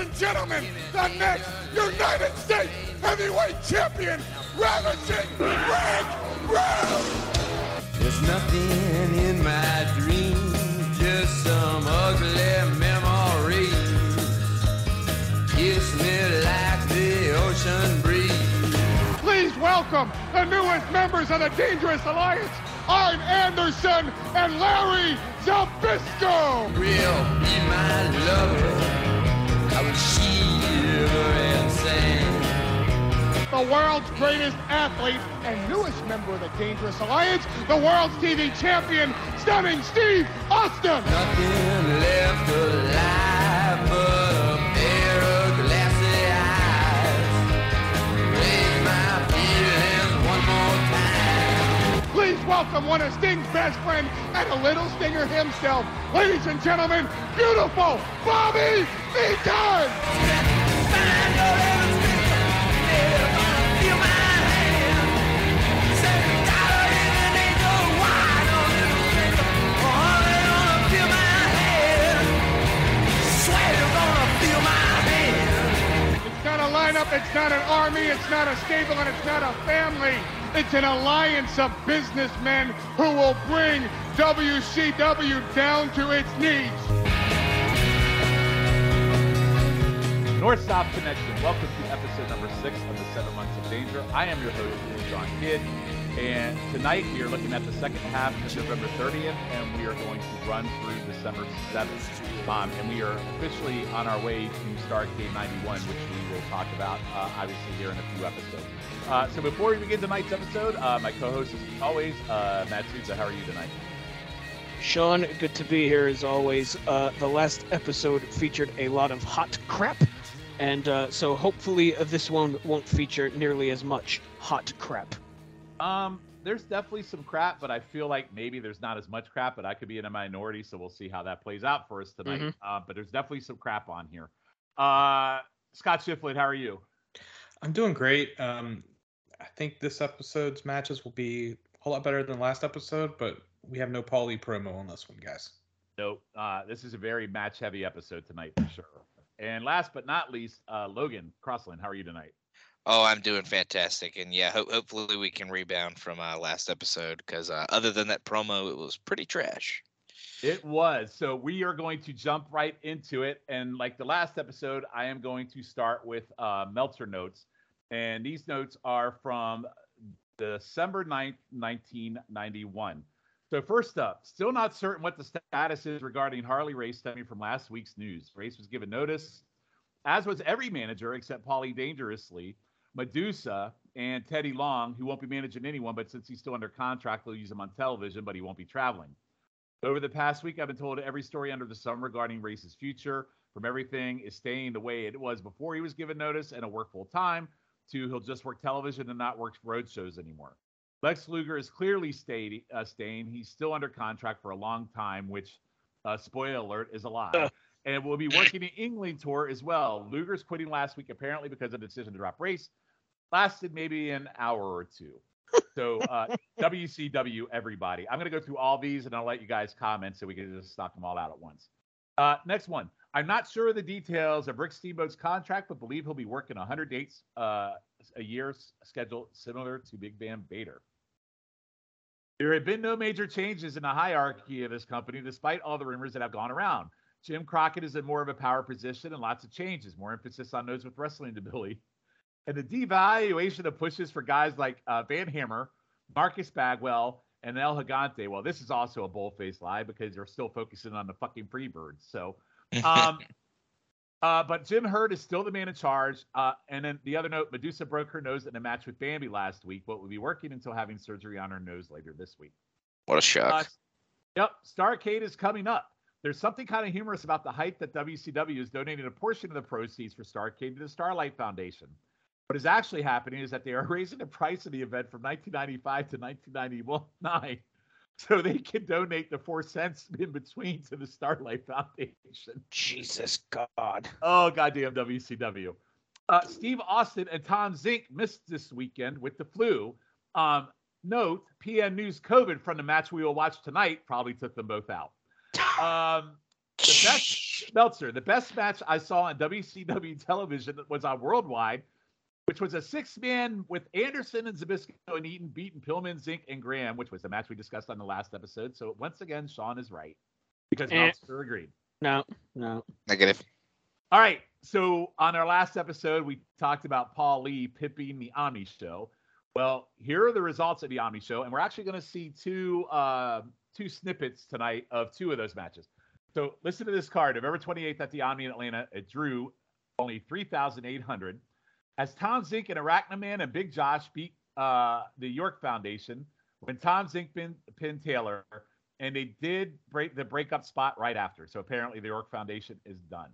Ladies and gentlemen, the next United States Heavyweight Champion, Ravishing Rick Rude! There's nothing in my dreams, just some ugly memories. Kiss me like the ocean breeze. Please welcome the newest members of the Dangerous Alliance, Arn Anderson and Larry Zbyszko! Real be my lover. The world's greatest athlete and newest member of the Dangerous Alliance, the world's TV champion, stunning Steve Austin. Nothing left alive but a pair of glassy eyes. Raise my feelings one more time. Please welcome one of Sting's best friend and a little stinger himself, ladies and gentlemen, beautiful Bobby Eaton. Lineup, it's not an army, it's not a stable, and it's not a family. It's an alliance of businessmen who will bring WCW down to its knees. North South Connection. Welcome to episode number six of the Seven Months of Danger. I am your host, John Kidd, and tonight we are looking at the second half of November 30th, and we are going to run through December 7th. Um, and we are officially on our way to Starcade 91, which we will talk about uh, obviously here in a few episodes. Uh, so before we begin tonight's episode, uh, my co-host is always uh, Matt Souza. How are you tonight? Sean, good to be here as always. Uh, the last episode featured a lot of hot crap, and uh, so hopefully this one won't feature nearly as much hot crap. Um, there's definitely some crap, but I feel like maybe there's not as much crap, but I could be in a minority, so we'll see how that plays out for us tonight. Mhm. Uh, but there's definitely some crap on here. Uh, Scott Shiflett, how are you? I'm doing great. Um, I think this episode's matches will be a lot better than last episode, but we have no Paulie promo on this one, guys. Nope. Uh, this is a very match-heavy episode tonight for sure. And last but not least, uh, Logan Crossland, how are you tonight? Oh, I'm doing fantastic, and yeah, ho- hopefully we can rebound from uh, last episode because uh, other than that promo, it was pretty trash. It was. So we are going to jump right into it. And like the last episode, I am going to start with uh, Meltzer notes. And these notes are from December 9th, 1991. So first up, still not certain what the status is regarding Harley Race stemming from last week's news. Race was given notice, as was every manager except Paulie Dangerously, Medusa, and Teddy Long, who won't be managing anyone, but since he's still under contract, they'll use him on television, but he won't be traveling. Over the past week, I've been told every story under the sun regarding Race's future, from everything is staying the way it was before he was given notice and a work full time, to he'll just work television and not work road shows anymore. Lex Luger is clearly stayed, uh, staying. He's still under contract for a long time, which, uh, spoiler alert, is a lie. and will be working the England tour as well. Luger's quitting last week apparently because of the decision to drop race. Lasted maybe an hour or two. So uh, WCW, everybody. I'm going to go through all these and I'll let you guys comment so we can just knock them all out at once. Uh, next one. I'm not sure of the details of Rick Steamboat's contract, but believe he'll be working 100 dates uh, a year schedule similar to Big Van Vader. There have been no major changes in the hierarchy of this company, despite all the rumors that have gone around. Jim Crockett is in more of a power position and lots of changes, more emphasis on those with wrestling ability. And the devaluation of pushes for guys like uh, Van Hammer, Marcus Bagwell, and El Gigante. Well, this is also a bull-faced lie because they're still focusing on the fucking Freebirds. So, um, uh, but Jim Herd is still the man in charge. Uh, and then the other note, Medusa broke her nose in a match with Bambi last week, but will be working until having surgery on her nose later this week. what a shock! Uh, yep, Starcade is coming up. There's something kind of humorous about the hype that WCW is donating a portion of the proceeds for Starcade to the Starlight Foundation. What is actually happening is that they are raising the price of the event from 1995 to 1999 so they can donate the four cents in between to the Starlight Foundation. Jesus God. Oh, goddamn WCW. Uh, Steve Austin and Tom Zenk missed this weekend with the flu. Um, note, PN News COVID from the match we will watch tonight probably took them both out. Um, the best Meltzer, the best match I saw on WCW television was on Worldwide, which was a six man with Anderson and Zbyszko and Eaton beating Pillman, Zenk, and Graham, which was the match we discussed on the last episode. So once again, Sean is right because Eh. Meltzer agreed. No, no. Negative. All right. So on our last episode, we talked about Paulie pipping the Omni Show. Well, here are the results of the Omni Show, and we're actually going to see two uh, two snippets tonight of two of those matches. So listen to this card. November 28th at the Omni in Atlanta, it drew only 3,800. As Tom Zenk and Arachnaman and Big Josh beat uh, the York Foundation when Tom Zenk pinned, pinned Taylor, and they did break the breakup spot right after. So apparently the York Foundation is done.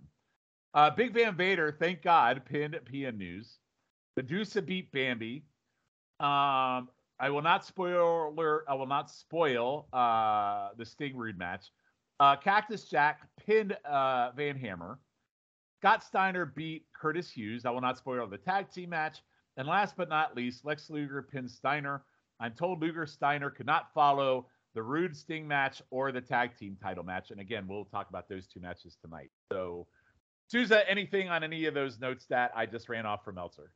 Uh, Big Van Vader, thank God, pinned PN News. Medusa beat Bambi. Um, I will not spoiler. I will not spoil uh, the Sting Rude match. Uh, Cactus Jack pinned uh, Van Hammer. Scott Steiner beat Curtis Hughes. I will not spoil the tag team match. And last but not least, Lex Luger pinned Steiner. I'm told Luger Steiner could not follow the Rude Sting match or the tag team title match. And again, we'll talk about those two matches tonight. So, Souza, anything on any of those notes that I just ran off from Meltzer?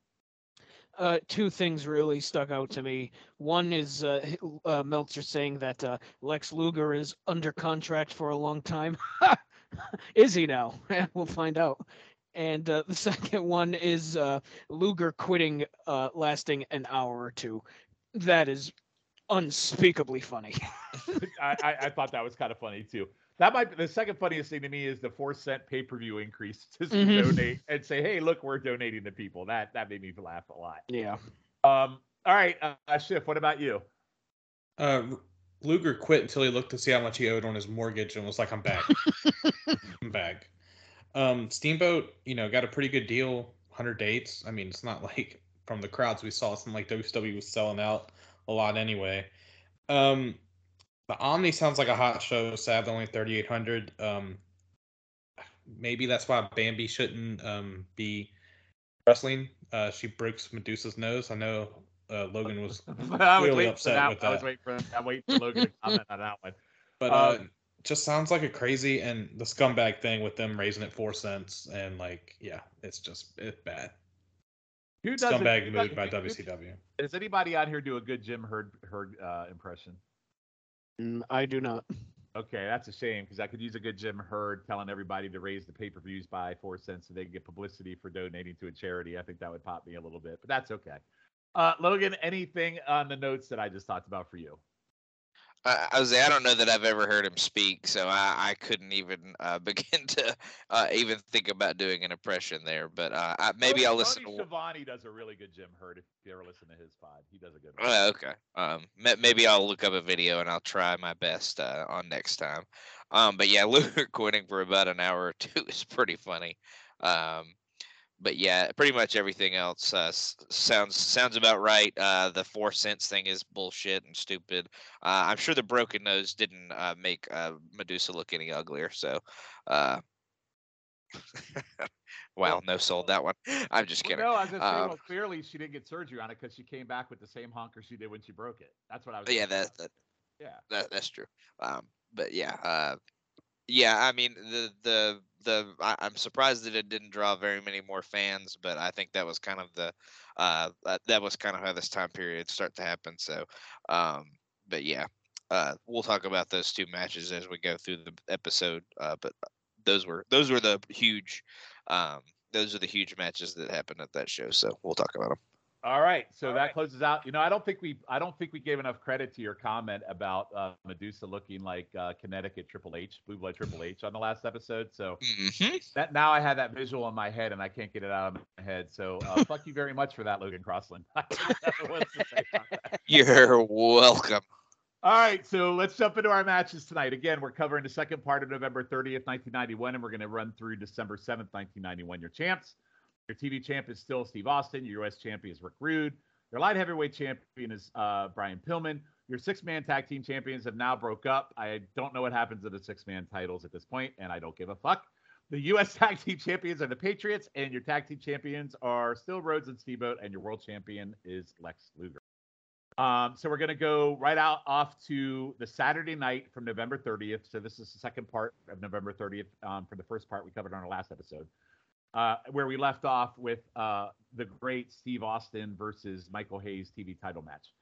Uh, two things really stuck out to me. One is uh, uh, Meltzer saying that uh, Lex Luger is under contract for a long time. is he now? we'll find out. And uh, the second one is uh, Luger quitting, uh, lasting an hour or two. That is unspeakably funny. I, I, I thought that was kind of funny too. That might be the second funniest thing to me is the four cent pay per view increase to Mhm. donate and say, hey, look, we're donating to people. That that made me laugh a lot. yeah. Um, all right, uh, Schiff, what about you? Uh, Luger quit until he looked to see how much he owed on his mortgage and was like, "I'm back, I'm back." Um, Steamboat, you know, got a pretty good deal, 100 dates. I mean, it's not like from the crowds we saw, it's not like WCW was selling out a lot anyway. Um, the Omni sounds like a hot show. Sad, only 3,800. Um, maybe that's why Bambi shouldn't um be wrestling. Uh, she breaks Medusa's nose. I know uh, Logan was I was Clearly upset that. with I was that. waiting for I'm waiting for Logan to comment on that one. But uh, Um, just sounds like a crazy and the scumbag thing with them raising it four cents and like yeah, it's just it's bad. Who does Scumbag move by who- WCW. Does anybody out here do a good Jim Herd Herd uh, impression? Mm, I do not. Okay, that's a shame because I could use a good Jim Herd telling everybody to raise the pay per views by four cents so they can get publicity for donating to a charity. I think that would pop me a little bit, but that's okay. Uh, Logan, anything on the notes that I just talked about for you? I, I was I don't know that I've ever heard him speak, so I, I couldn't even uh, begin to uh, even think about doing an impression there. But uh, I, maybe Tony- I'll listen. Tony To, Schiavone does a really good Jim Herd. If you ever listen to his pod, he does a good one. oh, okay. Um, ma- maybe I'll look up a video and I'll try my best uh, on next time. Um, but yeah, Luger quitting for about an hour or two is pretty funny. Um, but yeah, pretty much everything else uh, sounds sounds about right. Uh, the four cents thing is bullshit and stupid. Uh, I'm sure the broken nose didn't uh, make uh, Medusa look any uglier. So, uh, wow, no sold that one. I'm just Well, kidding. no, I was gonna say, Um, well, clearly she didn't get surgery on it because she came back with the same honker she did when she broke it. That's what I was. Yeah, that, that yeah. that that's true. Um, but yeah, uh, yeah. I mean, the the the I, I'm surprised that it didn't draw very many more fans, but I think that was kind of the uh that, that was kind of how this time period start to happen. So, um, but yeah, uh, we'll talk about those two matches as we go through the episode. Uh, but those were those were the huge, um, those are the huge matches that happened at that show. So we'll talk about them. All right, so All that right. closes out. You know, I don't think we, I don't think we gave enough credit to your comment about uh, Medusa looking like uh, Connecticut Triple H, Blue Blood Triple H on the last episode. So hmm that now I have that visual in my head and I can't get it out of my head. So uh, fuck you very much for that, Logan Crossland. I don't know what to say about that. You're welcome. All right, so let's jump into our matches tonight. Again, we're covering the second part of November 30th, 1991, and we're going to run through December 7th, 1991. Your champs. Your TV champ is still Steve Austin. Your U.S. champion is Rick Rude. Your light heavyweight champion is uh, Brian Pillman. Your six-man tag team champions have now broke up. I don't know what happens to the six-man titles at this point, and I don't give a fuck. The U.S. tag team champions are the Patriots, and your tag team champions are still Rhodes and Steamboat, and your world champion is Lex Luger. Um, so we're gonna go right out off to the Saturday night from November 30th. So this is the second part of November 30th um, for the first part we covered on our last episode, uh, where we left off with uh, the great Steve Austin versus Michael Hayes TV title match.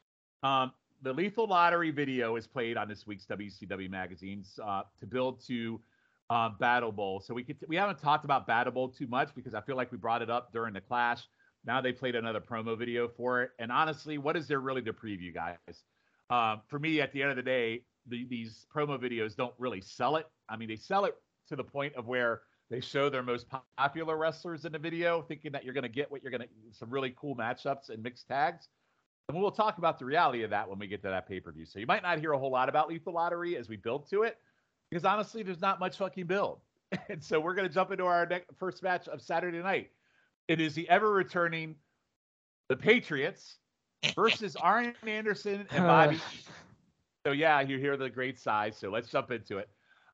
Um, the Lethal Lottery video is played on this week's WCW magazines uh, to build to uh, Battle Bowl. So we could we haven't talked about Battle Bowl too much because I feel like we brought it up during the Clash. Now they played another promo video for it, and honestly, what is there really to preview, guys? Um, for me, at the end of the day, the, these promo videos don't really sell it. I mean, they sell it to the point of where they show their most popular wrestlers in the video, thinking that you're going to get what you're going to some really cool matchups and mixed tags. And we'll talk about the reality of that when we get to that pay per view. So you might not hear a whole lot about Lethal Lottery as we build to it, because honestly, there's not much fucking build. And so we're going to jump into our next, first match of Saturday night. It is the ever returning the Patriots versus Arn Anderson and Bobby. so yeah, you hear the great size. So let's jump into it.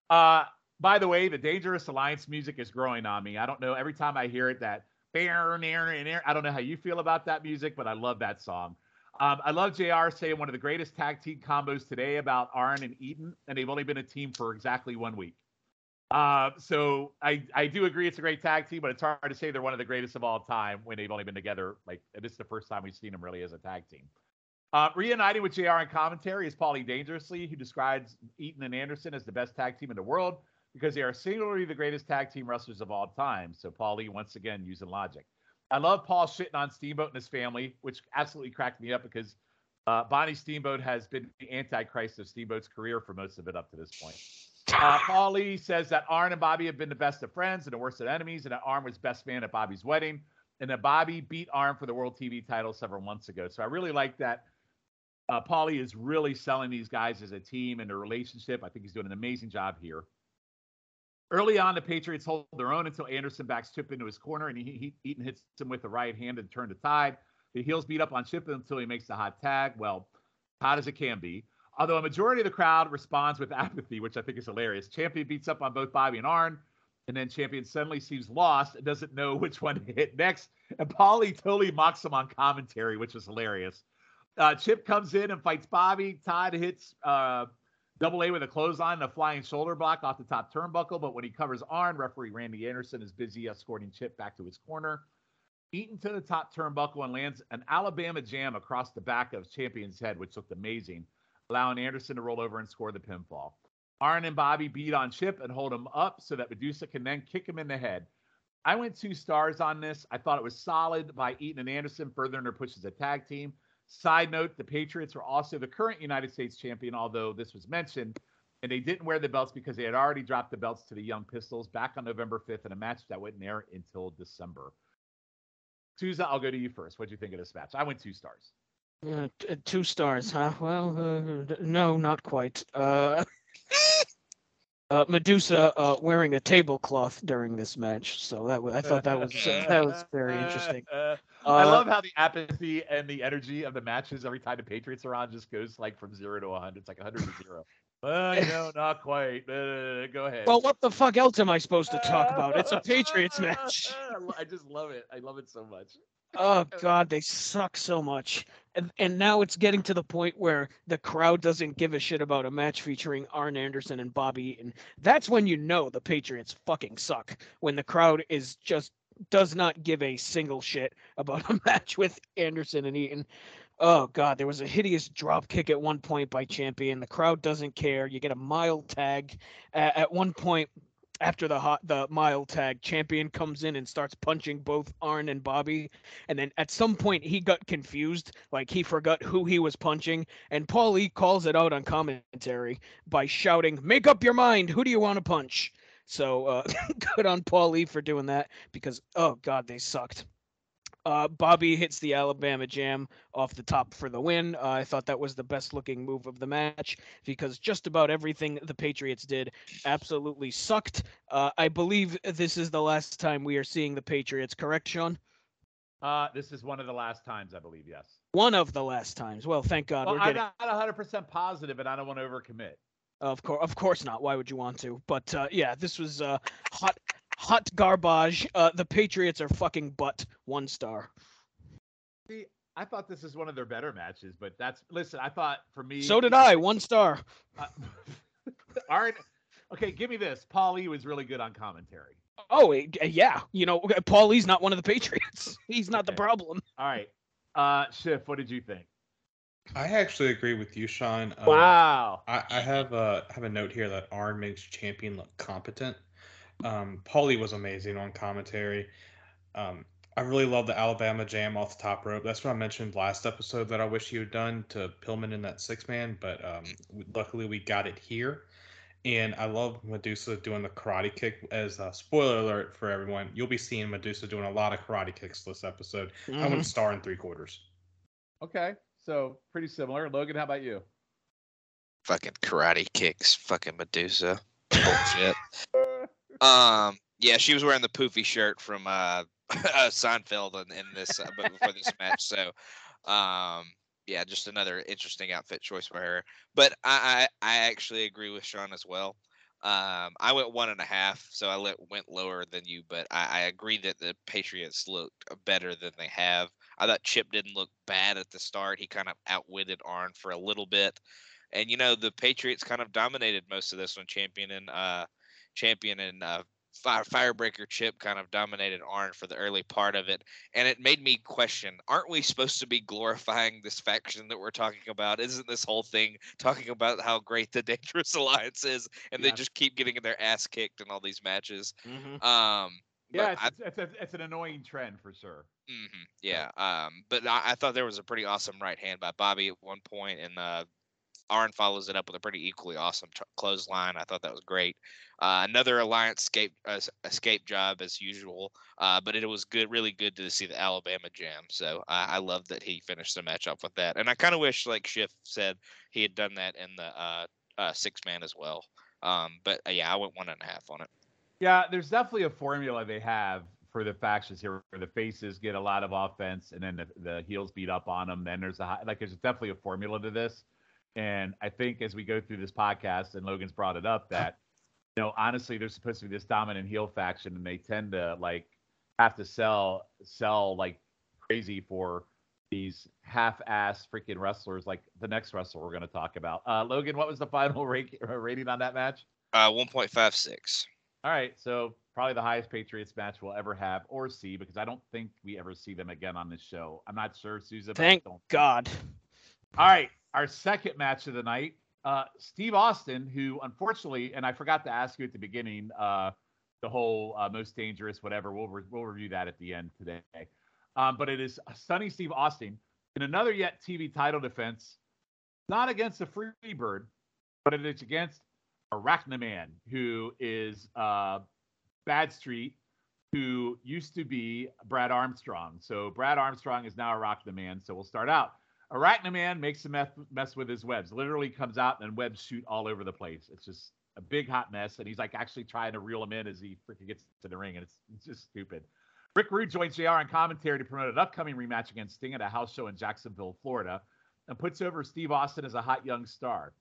Uh, by the way, the Dangerous Alliance music is growing on me. I don't know. Every time I hear it, that I don't know how you feel about that music, but I love that song. Um, I love JR saying one of the greatest tag team combos today about Arn and Eaton, and they've only been a team for exactly one week. Uh, so I, I do agree it's a great tag team, but it's hard to say they're one of the greatest of all time when they've only been together. Like this is the first time we've seen them really as a tag team. Uh, reuniting with JR in commentary is Paulie Dangerously, who describes Eaton and Anderson as the best tag team in the world because they are singularly the greatest tag team wrestlers of all time. So Paulie once again using logic. I love Paul shitting on Steamboat and his family, which absolutely cracked me up because uh, Bonnie Steamboat has been the antichrist of Steamboat's career for most of it up to this point. Uh, Paulie says that Arn and Bobby have been the best of friends and the worst of enemies, and that Arn was best man at Bobby's wedding, and that Bobby beat Arn for the World TV title several months ago. So I really like that. Uh, Paulie is really selling these guys as a team and a relationship. I think he's doing an amazing job here. Early on, the Patriots hold their own until Anderson backs Chip into his corner and he, he Eaton hits him with the right hand and turn the tide. The heels beat up on Chip until he makes the hot tag. Well, hot as it can be. Although a majority of the crowd responds with apathy, which I think is hilarious. Champion beats up on both Bobby and Arn, and then Champion suddenly seems lost and doesn't know which one to hit next. And Paulie totally mocks him on commentary, which is hilarious. Uh, Chip comes in and fights Bobby. Todd hits uh, Double A with a clothesline and a flying shoulder block off the top turnbuckle, but when he covers Arn, referee Randy Anderson is busy escorting Chip back to his corner. Eaton to the top turnbuckle and lands an Alabama jam across the back of Champion's head, which looked amazing, allowing Anderson to roll over and score the pinfall. Arn and Bobby beat on Chip and hold him up so that Medusa can then kick him in the head. I went two stars on this. I thought it was solid by Eaton and Anderson, furthering their push as a tag team. Side note: the Patriots are also the current United States champion, although this was mentioned, and they didn't wear the belts because they had already dropped the belts to the Young Pistols back on November 5th in a match that wouldn't air until December. Souza, I'll go to you first. What do you think of this match? I went two stars. Uh, t- two stars, huh? Well, uh, no, not quite. Uh, uh, Medusa uh, wearing a tablecloth during this match, so that was, I thought that was that was very interesting. Uh, I love how the apathy and the energy of the matches every time the Patriots are on just goes like from zero to 100. It's like 100 to zero. Well, you know, not quite. Uh, go ahead. Well, what the fuck else am I supposed to talk about? It's a Patriots match. I just love it. I love it so much. Oh god, they suck so much. And and now it's getting to the point where the crowd doesn't give a shit about a match featuring Arn Anderson and Bobby Eaton. That's when you know the Patriots fucking suck. When the crowd is just does not give a single shit about a match with Anderson and Eaton. Oh god, there was a hideous drop kick at one point by Champion. The crowd doesn't care. You get a mild tag. Uh, at one point, after the hot the mile tag champion comes in and starts punching both Arn and Bobby. And then at some point he got confused. Like he forgot who he was punching. And Paulie calls it out on commentary by shouting make up your mind. Who do you want to punch? So uh, good on Paulie for doing that because oh god they sucked uh, Bobby hits the Alabama Jam off the top for the win. Uh, I thought that was the best looking move of the match because just about everything the Patriots did absolutely sucked. Uh, I believe this is the last time we are seeing the Patriots, correct, Sean? Uh, this is one of the last times, I believe, yes. One of the last times. Well, thank God. Well, we're I'm getting... not 100% positive, and I don't want to overcommit. Of course, of course not. Why would you want to? But uh, yeah, this was uh, hot, hot garbage. Uh, the Patriots are fucking butt. One star. See, I thought this is one of their better matches, but that's listen. I thought for me, So did I. One star. Uh, all right, okay. Give me this. Paulie was really good on commentary. Oh eh, yeah, you know, Paulie's not one of the Patriots. He's not the problem. All right, uh, Schiff, what did you think? I actually agree with you, Sean. Um, wow. I, I have a have a note here that Arn makes champion look competent. Um, Paulie was amazing on commentary. Um, I really love the Alabama Jam off the top rope. That's what I mentioned last episode that I wish you had done to Pillman in that six man, but um, luckily we got it here. And I love Medusa doing the karate kick. As a spoiler alert for everyone, you'll be seeing Medusa doing a lot of karate kicks this episode. I Mhm. went star in three quarters. Okay, so pretty similar. Logan, how about you? Fucking karate kicks. Fucking Medusa. Bullshit. Um, yeah, she was wearing the poofy shirt from uh, Seinfeld in, in this uh, before this match. So, um, yeah, just another interesting outfit choice for her. But I, I, I actually agree with Sean as well. Um, I went one and a half, so I let, went lower than you, but I, I agree that the Patriots looked better than they have. I thought Chip didn't look bad at the start. He kind of outwitted Arn for a little bit. And you know, the Patriots kind of dominated most of this one, champion and uh champion and uh fire firebreaker chip kind of dominated Arn for the early part of it. And it made me question, aren't we supposed to be glorifying this faction that we're talking about? Isn't this whole thing talking about how great the dangerous alliance is and they just keep getting their ass kicked in all these matches? Mhm. Um Yeah, but I- it's, it's, it's, it's an annoying trend for sure. hmm Yeah. Um, but I, I thought there was a pretty awesome right hand by Bobby at one point, and uh, Arn follows it up with a pretty equally awesome tr- clothesline. I thought that was great. Uh, another alliance escape uh, escape job as usual, uh, but it was good, really good to see the Alabama jam. So I, I love that he finished the match off with that, and I kind of wish, like Schiff said, he had done that in the uh, uh, six man as well. Um, but uh, yeah, I went one and a half on it. Yeah, there's definitely a formula they have for the factions here, where the faces get a lot of offense, and then the, the heels beat up on them. Then there's a like there's definitely a formula to this, and I think as we go through this podcast, and Logan's brought it up that you know honestly they're supposed to be this dominant heel faction, and they tend to like have to sell sell like crazy for these half-ass freaking wrestlers like the next wrestler we're going to talk about. Uh, Logan, what was the final rate, rating on that match? Uh, one point five six. All right, so probably the highest Patriots match we'll ever have or see because I don't think we ever see them again on this show. I'm not sure, Souza. but I Thank don't think- God. All right, our second match of the night. Uh, Steve Austin, who unfortunately, and I forgot to ask you at the beginning, uh, the whole uh, most dangerous, whatever. We'll re- we'll review that at the end today. Um, but it is Sunny Steve Austin in another yet TV title defense, not against the Freebird, but it is against Arachnaman, who is uh, Badstreet, who used to be Brad Armstrong. So Brad Armstrong is now Arachnaman. So we'll start out. Arachnaman makes a mess, mess with his webs. Literally comes out and webs shoot all over the place. It's just a big hot mess, and he's like actually trying to reel him in as he freaking gets to the ring, and it's, it's just stupid. Rick Rude joins JR on commentary to promote an upcoming rematch against Sting at a house show in Jacksonville, Florida, and puts over Steve Austin as a hot young star.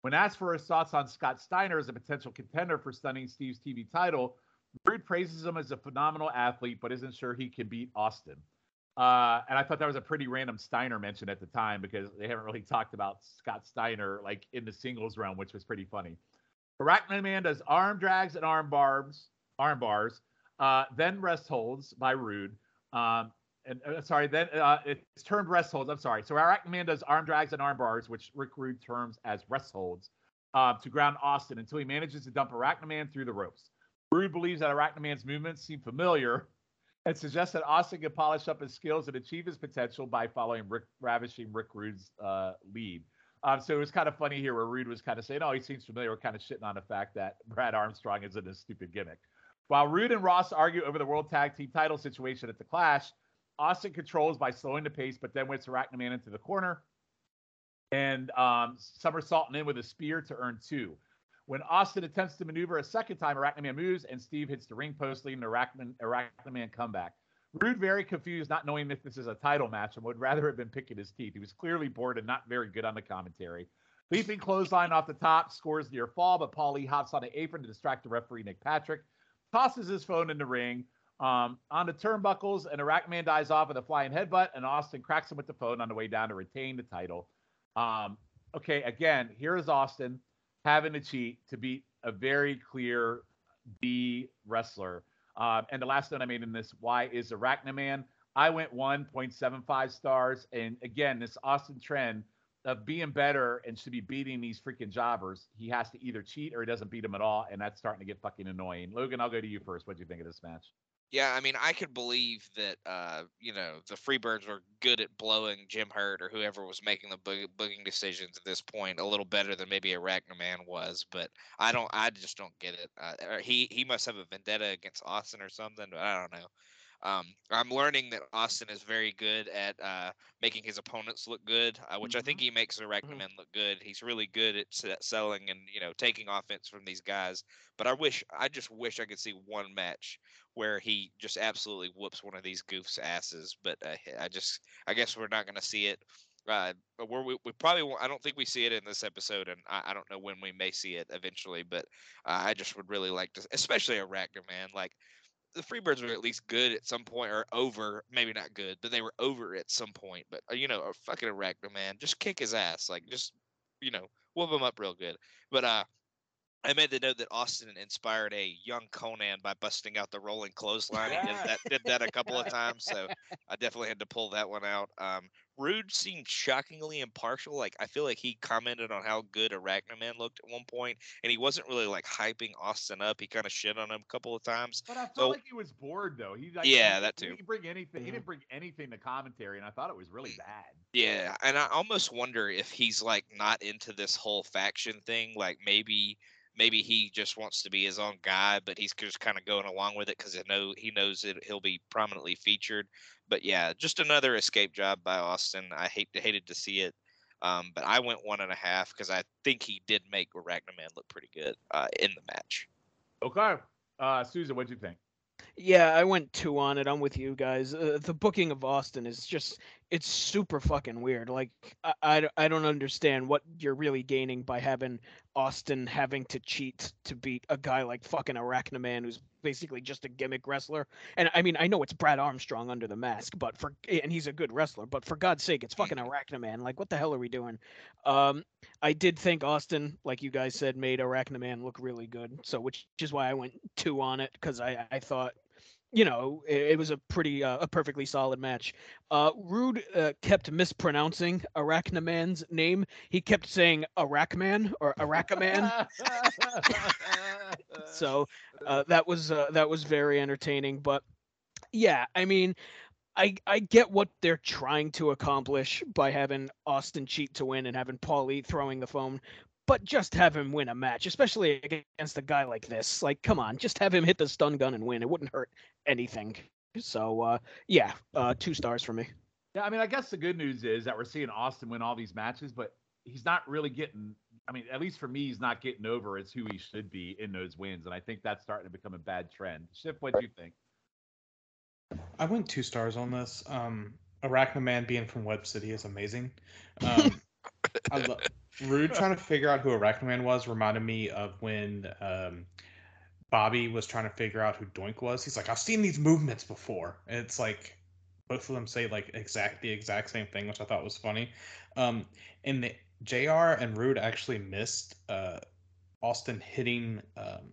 When asked for his thoughts on Scott Steiner as a potential contender for stunning Steve's TV title, Rude praises him as a phenomenal athlete, but isn't sure he can beat Austin. Uh, and I thought that was a pretty random Steiner mention at the time because they haven't really talked about Scott Steiner like in the singles realm, which was pretty funny. Arachnaman does arm drags and arm bars, arm bars, uh, then rest holds by Rude. Um, and uh, sorry, then uh, it's termed rest holds. I'm sorry. So Arachnaman does arm drags and arm bars, which Rick Rude terms as rest holds, uh, to ground Austin until he manages to dump Arachnaman through the ropes. Rude believes that Arachnaman's movements seem familiar and suggests that Austin can polish up his skills and achieve his potential by following Rick, ravishing Rick Rude's uh, lead. Um, so it was kind of funny here where Rude was kind of saying, "Oh, he seems familiar," We're kind of shitting on the fact that Brad Armstrong is in a stupid gimmick. While Rude and Ross argue over the World Tag Team title situation at the Clash, Austin controls by slowing the pace, but then whips Arachnaman into the corner and um, somersaulting in with a spear to earn two. When Austin attempts to maneuver a second time, Arachnaman moves and Steve hits the ring post, leading to Arachnaman, Arachnaman comeback. Rude, very confused, not knowing if this is a title match, and would rather have been picking his teeth. He was clearly bored and not very good on the commentary. Leaping clothesline off the top, scores near fall, but Paulie hops on the apron to distract the referee, Nick Patrick, tosses his phone in the ring. Um, on the turnbuckles, and Arachman dies off with a flying headbutt, and Austin cracks him with the phone on the way down to retain the title. Um, okay, again, here is Austin having to cheat to beat a very clear D wrestler. Um, and the last note I made in this, why is Arachnaman? I went 1.75 stars. And again, this Austin trend of being better and should be beating these freaking jobbers, he has to either cheat or he doesn't beat them at all. And that's starting to get fucking annoying. Logan, I'll go to you first. What do you think of this match? Yeah, I mean, I could believe that, uh, you know, the Freebirds were good at blowing Jim Herd or whoever was making the book- booking decisions at this point a little better than maybe Arachnaman was. But I don't, I just don't get it. Uh, he he must have a vendetta against Austin or something, but I don't know. Um, I'm learning that Austin is very good at uh, making his opponents look good, uh, which I think he makes Arachnaman look good. He's really good at se- selling and you know taking offense from these guys. But I wish, I just wish I could see one match where he just absolutely whoops one of these goofs asses. But uh, I just, I guess we're not going to see it. Uh, we, we probably won't, I don't think we see it in this episode, and I, I don't know when we may see it eventually. But uh, I just would really like to, especially Arachnaman, like the Freebirds were at least good at some point, or over, maybe not good, but they were over at some point. But uh, you know, a fucking man, just kick his ass, like just you know, whoop him up real good. But uh, I made the note that Austin inspired a young Conan by busting out the rolling clothesline. He did that, did that a couple of times, so I definitely had to pull that one out. Um, Rude seemed shockingly impartial. Like I feel like he commented on how good Arachnaman looked at one point, and he wasn't really like hyping Austin up. He kind of shit on him a couple of times. But I felt So- like he was bored though. He like, Yeah, he, that He didn't bring anything. He Mhm. didn't bring anything to commentary, and I thought it was really bad. Yeah, and I almost wonder if he's like not into this whole faction thing. Like maybe maybe he just wants to be his own guy, but he's just kind of going along with it because he know he knows that he'll be prominently featured. But yeah, just another escape job by Austin. I hate hated to see it. Um, but I went one and a half because I think he did make Arachnaman look pretty good uh, in the match. Okay, uh, Souza, what'd you think? Yeah, I went two on it. I'm with you guys. Uh, the booking of Austin is just it's super fucking weird. Like I—I don't understand what you're really gaining by having Austin having to cheat to beat a guy like fucking Arachnaman who's basically just a gimmick wrestler. And I mean, I know it's Brad Armstrong under the mask, but for and he's a good wrestler, but for God's sake, it's fucking Arachnaman. Like what the hell are we doing? Um I did think Austin, like you guys said, made Arachnaman look really good. So which is why I went two on it because I I thought you know, it, it was a pretty, uh, a perfectly solid match. Uh, Rude uh, kept mispronouncing Arachnaman's name. He kept saying Arachman or Arachaman. so uh, that was uh, that was very entertaining. But yeah, I mean, I I get what they're trying to accomplish by having Austin cheat to win and having Paulie throwing the phone. But just have him win a match, especially against a guy like this. Like, come on, just have him hit the stun gun and win. It wouldn't hurt anything. So uh, yeah, uh, two stars for me. Yeah, I mean, I guess the good news is that we're seeing Austin win all these matches, but he's not really getting. I mean, at least for me, he's not getting over as who he should be in those wins, and I think that's starting to become a bad trend. Schiff, what do you think? I went two stars on this. Um, Arachnaman being from Web City is amazing. Um, I lo- Rude trying to figure out who Arachnaman was reminded me of when um, Bobby was trying to figure out who Doink was. He's like, I've seen these movements before. And it's like both of them say like exact the exact same thing, which I thought was funny. Um, and the JR and Rude actually missed uh, Austin hitting um,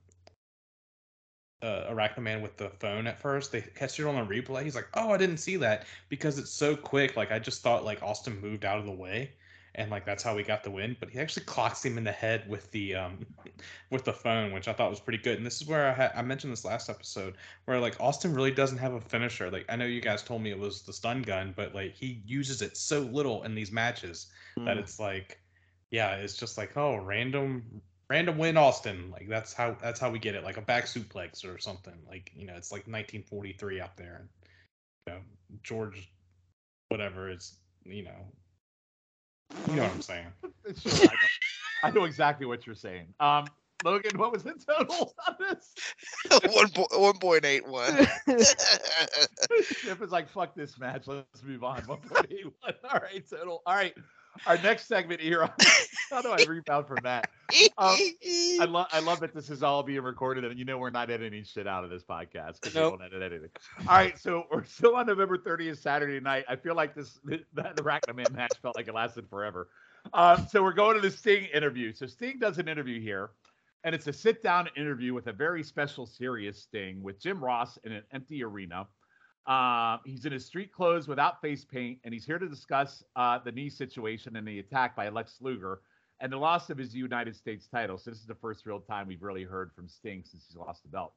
uh, with the phone at first. They catch it on a replay. He's like, "Oh, I didn't see that because it's so quick. Like I just thought like Austin moved out of the way, and like that's how we got the win." But he actually clocks him in the head with the um with the phone, which I thought was pretty good. And this is where I ha- I mentioned this last episode where like Austin really doesn't have a finisher. Like I know you guys told me it was the stun gun, but like he uses it so little in these matches that Mm. it's like, yeah, it's just like oh random random win Austin. Like that's how that's how we get it, like a back suplex or something. Like you know, it's like 1943 out there, and you know George, whatever is you know, you know what I'm saying. Sure, I, know, I know exactly what you're saying. Um, Logan, what was the total on this? one po- one point eight one. Schiff is like, fuck this match. Let's move on. 1.81. All right, total. All right. Our next segment here. How do I rebound from that? Um, I love I love that this is all being recorded and you know we're not editing shit out of this podcast because Nope. we don't edit anything. All right, so we're still on November 30th, Saturday night. I feel like this the, the Arachnaman match felt like it lasted forever. Um, so we're going to the Sting interview. So Sting does an interview here, and it's a sit down interview with a very special, serious Sting with Jim Ross in an empty arena. Um, he's in his street clothes without face paint, and he's here to discuss uh, the knee situation and the attack by Lex Luger and the loss of his United States title. So this is the first real time we've really heard from Sting since he's lost the belt.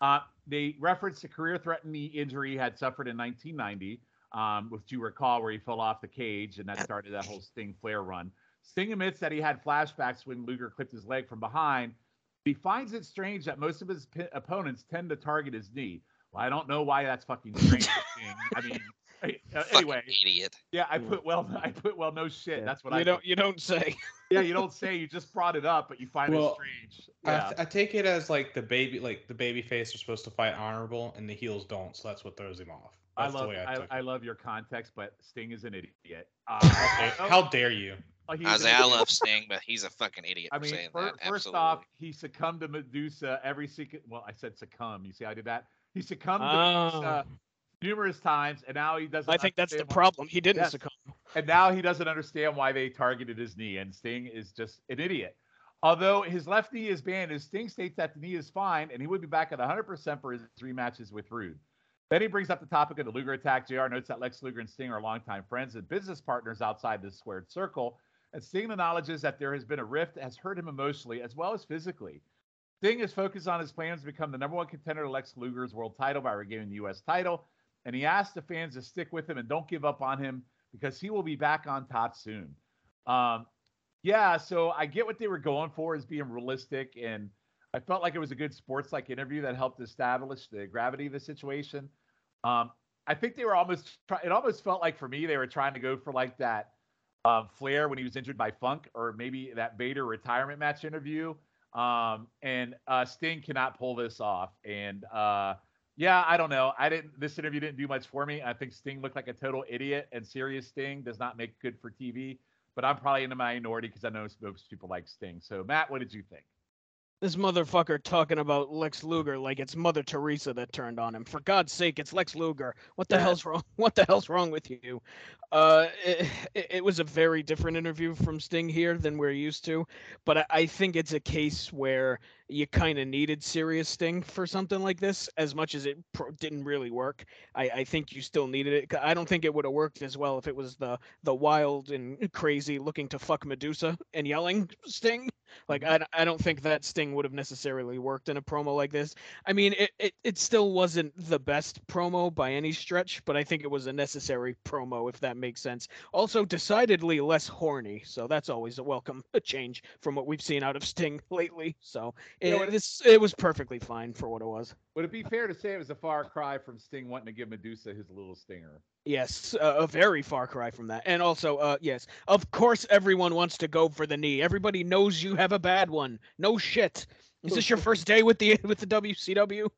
Uh, they referenced a career-threatening knee injury he had suffered in 1990, um, which you recall where he fell off the cage, and that started that whole Sting Flair run. Sting admits that he had flashbacks when Luger clipped his leg from behind. He finds it strange that most of his p- opponents tend to target his knee. Well, I don't know why that's fucking strange. Sting. I mean, uh, Fucking anyway, idiot. yeah, I put well, I put well, no shit. That's what you I don't put. you don't say. Yeah, you don't say. You just brought it up, but you find Well, it strange. I, th- I take it as like the baby, like the baby face are supposed to fight honorable, and the heels don't, so that's what throws him off. I love the way I, I, I love your context, but Sting is an idiot. Uh, How- How dare you? oh, I was like, I love Sting, but he's a fucking idiot I for mean, saying fir- that. first off, he succumbed to Medusa every second. Well, I said succumb. You see, I did that. He succumbed to uh, Medusa um. numerous times, and now he doesn't. I think that's the problem. He didn't Yes. succumb. And now he doesn't understand why they targeted his knee, and Sting is just an idiot. Although his left knee is banned, his Sting states that the knee is fine, and he would be back at 100% for his three matches with Rude. Then he brings up the topic of the Luger attack. JR notes that Lex Luger and Sting are longtime friends and business partners outside the squared circle. And Sting acknowledges that there has been a rift that has hurt him emotionally as well as physically. Sting is focused on his plans to become the number one contender to Lex Luger's world title by regaining the U.S. title. And he asked the fans to stick with him and don't give up on him because he will be back on top soon. Um, yeah, so I get what they were going for as being realistic, and I felt like it was a good sports-like interview that helped establish the gravity of the situation. Um, I think they were almost. Try- it almost felt like for me they were trying to go for like that um, Flair when he was injured by Funk, or maybe that Vader retirement match interview. Um, and uh, Sting cannot pull this off, and uh, yeah, I don't know. I didn't. This interview didn't do much for me. I think Sting looked like a total idiot, and serious Sting does not make good for TV. But I'm probably in the minority because I know most people like Sting. So Matt, what did you think? This motherfucker talking about Lex Luger like it's Mother Teresa that turned on him. For God's sake, it's Lex Luger. What the hell's wrong? What the hell's wrong with you? Uh, it, it- it was a very different interview from Sting here than we're used to, but I, I think it's a case where you kind of needed serious Sting for something like this, as much as it pro- didn't really work. I, I think you still needed it. I don't think it would have worked as well if it was the the wild and crazy looking to fuck Medusa and yelling Sting. Like mm-hmm. I, I don't think that Sting would have necessarily worked in a promo like this. I mean, it, it it still wasn't the best promo by any stretch, but I think it was a necessary promo if that makes sense. Also, decidedly less horny, so that's always a welcome change from what we've seen out of Sting lately. So it, what- this it was perfectly fine for what it was. Would it be fair to say it was a far cry from Sting wanting to give Medusa his little stinger? Yes, uh, a very far cry from that. And also, uh, yes, of course, everyone wants to go for the knee. Everybody knows you have a bad one. No shit. Is this your first day with the with the WCW?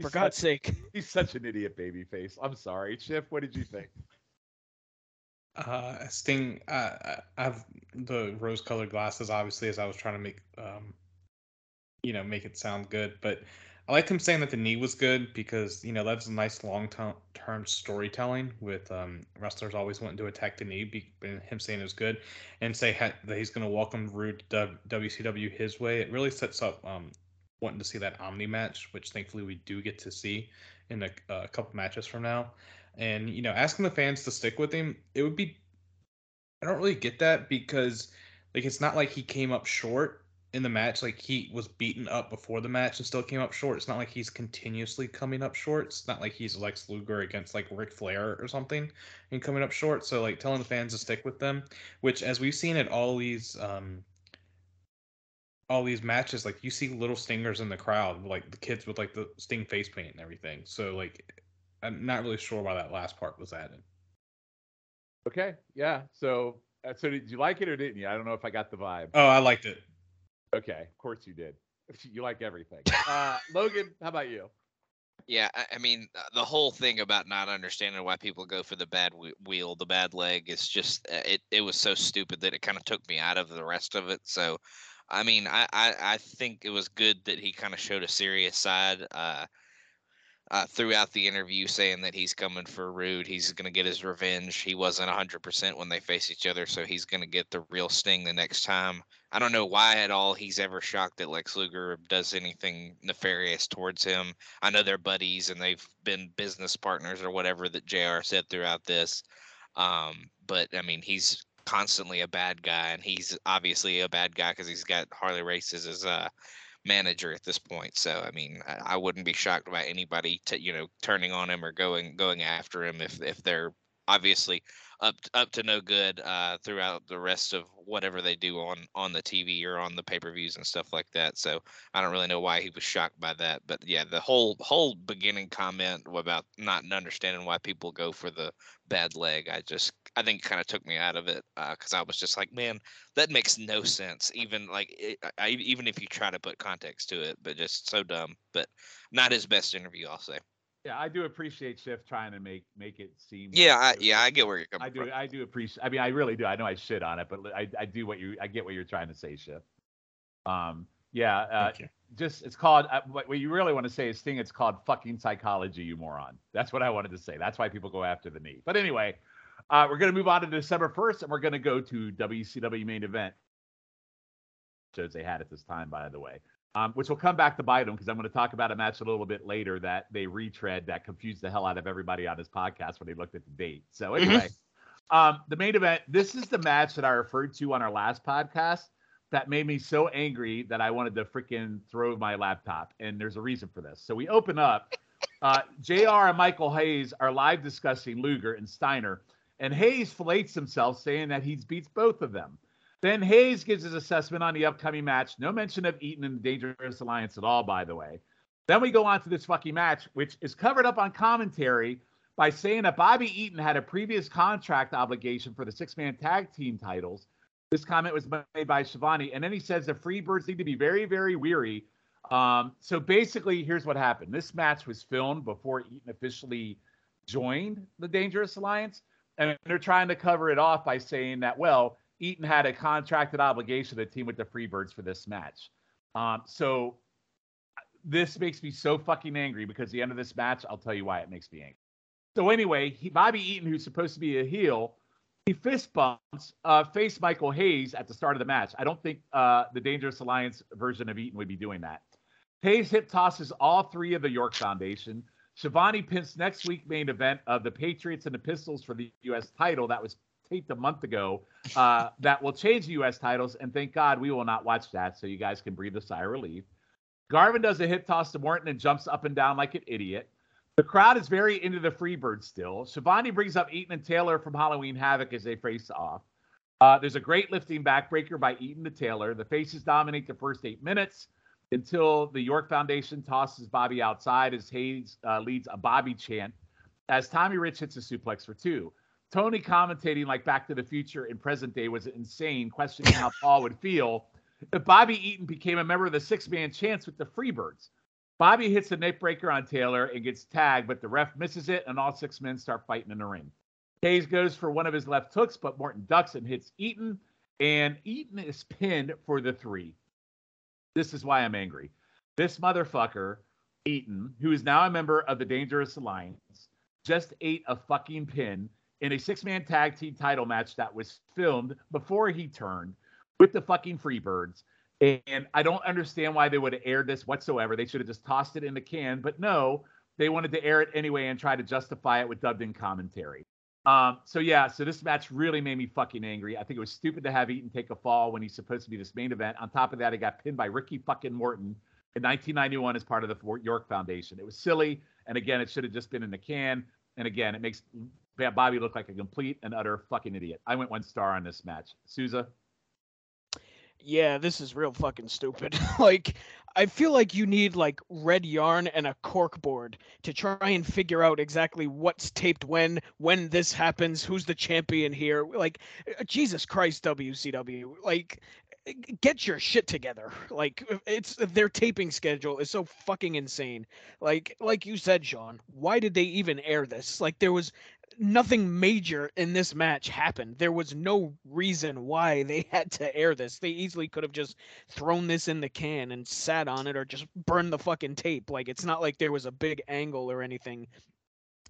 For God's such, sake. he's such an idiot babyface. I'm sorry, Chip. What did you think? Uh, Sting. Uh, I I have the rose-colored glasses, obviously, as I was trying to make, um, you know, make it sound good. But I liked him saying that the knee was good because you know that's a nice long-term storytelling with um, wrestlers always wanting to attack the knee. Be, him saying it was good, and say ha- that he's going to welcome Rude to WCW his way. It really sets up um, wanting to see that Omni match, which thankfully we do get to see in a, a couple matches from now. And you know, asking the fans to stick with him, it would be. I don't really get that because, like, it's not like he came up short in the match. Like he was beaten up before the match and still came up short. It's not like he's continuously coming up short. It's not like he's Lex Luger against like Ric Flair or something and coming up short. So like telling the fans to stick with them, which as we've seen at all these um all these matches, like you see little stingers in the crowd, like the kids with like the sting face paint and everything. So like I'm not really sure why that last part was added. Okay, yeah. So, uh, so did you like it or didn't you? I don't know if I got the vibe. Oh, I liked it. Okay, of course you did. You like everything. Uh, Logan, how about you? Yeah, I, I mean uh, the whole thing about not understanding why people go for the bad wheel, the bad leg is just uh, it. It was so stupid that it kind of took me out of the rest of it. So, I mean, I I, I think it was good that he kind of showed a serious side. Uh, uh, throughout the interview saying that he's coming for Rude. He's going to get his revenge. He wasn't 100% when they face each other, so he's going to get the real sting the next time. I don't know why at all he's ever shocked that Lex Luger does anything nefarious towards him. I know they're buddies and they've been business partners or whatever that JR said throughout this. Um, but I mean, he's constantly a bad guy, and he's obviously a bad guy because he's got Harley Race as his uh, manager at this point. So I mean, I, I wouldn't be shocked by anybody to you know turning on him or going going after him if if they're obviously up up to no good uh, throughout the rest of whatever they do on on the TV or on the pay per views and stuff like that. So I don't really know why he was shocked by that, but yeah, the whole whole beginning comment about not understanding why people go for the bad leg, I just I think kind of took me out of it because I was just like, man, that makes no sense. Even like it, I, even if you try to put context to it, but just so dumb. But not his best interview, I'll say. Yeah, I do appreciate Schiff trying to make make it seem. Yeah, I, like it- yeah, I get where you're coming I do. from. I do appreciate. I mean, I really do. I know I shit on it, but I, I do what you. I get what you're trying to say, Schiff. Um. Yeah. Uh, Thank you. just it's called. Uh, what, what you really want to say is thing. It's called fucking psychology, you moron. That's what I wanted to say. That's why people go after the knee. But anyway, uh, we're gonna move on to December first, and we're gonna go to WCW main event shows they had at this time, by the way. Um, which will come back to bite them because I'm going to talk about a match a little bit later that they retread that confused the hell out of everybody on this podcast when they looked at the date. So anyway, um, the main event. This is the match that I referred to on our last podcast that made me so angry that I wanted to freaking throw my laptop. And there's a reason for this. So we open up. Uh, Jr. and Michael Hayes are live discussing Luger and Steiner, and Hayes fillets himself, saying that he's beats both of them. Then Hayes gives his assessment on the upcoming match. No mention of Eaton and the Dangerous Alliance at all, by the way. Then we go on to this fucking match, which is covered up on commentary by saying that Bobby Eaton had a previous contract obligation for the six man tag team titles. This comment was made by Schiavone. And then he says the Freebirds need to be very, very weary. Um, so basically, here's what happened this match was filmed before Eaton officially joined the Dangerous Alliance. And they're trying to cover it off by saying that, well, Eaton had a contracted obligation to team with the Freebirds for this match. Um, so this makes me so fucking angry because the end of this match, I'll tell you why it makes me angry. So anyway, he, Bobby Eaton, who's supposed to be a heel, he fist bumps uh, face Michael Hayes at the start of the match. I don't think uh, the Dangerous Alliance version of Eaton would be doing that. Hayes hip tosses all three of the York Foundation. Schiavone pins next week main event of the Patriots and the Pistols for the U.S. title that was taped a month ago. Uh, that will change the U.S. titles, and thank God we will not watch that, so you guys can breathe a sigh of relief. Garvin does a hip toss to Morton and jumps up and down like an idiot. The crowd is very into the Freebird still. Schiavone brings up Eaton and Taylor from Halloween Havoc as they face off. Uh, there's a great lifting backbreaker by Eaton to Taylor. The faces dominate the first eight minutes until the York Foundation tosses Bobby outside as Hayes uh, leads a Bobby chant as Tommy Rich hits a suplex for two. Tony commentating like Back to the Future in present day was insane, questioning how Paul would feel if Bobby Eaton became a member of the six man chance with the Freebirds. Bobby hits a neck breaker on Taylor and gets tagged, but the ref misses it, and all six men start fighting in the ring. Hayes goes for one of his left hooks, but Morton ducks and hits Eaton, and Eaton is pinned for the three. This is why I'm angry. This motherfucker, Eaton, who is now a member of the Dangerous Alliance, just ate a fucking pin in a six man tag team title match that was filmed before he turned with the fucking Freebirds. And I don't understand why they would have aired this whatsoever. They should have just tossed it in the can, but no, they wanted to air it anyway and try to justify it with dubbed in commentary. Um, so yeah, so this match really made me fucking angry. I think it was stupid to have Eaton take a fall when he's supposed to be this main event. On top of that, he got pinned by Ricky fucking Morton in 1991 as part of the Fort York Foundation. It was silly, and again, it should have just been in the can. And again, it makes Bobby looked like a complete and utter fucking idiot. I went one star on this match. Souza. Yeah, this is real fucking stupid. like, I feel like you need like red yarn and a cork board to try and figure out exactly what's taped when, when this happens, who's the champion here. Like, uh, Jesus Christ, WCW. Like, uh, get your shit together. Like uh, it's uh, their taping schedule is so fucking insane. Like like you said, Sean, why did they even air this? Like there was nothing major in this match happened. There was no reason why they had to air this. They easily could have just thrown this in the can and sat on it or just burned the fucking tape. Like it's not like there was a big angle or anything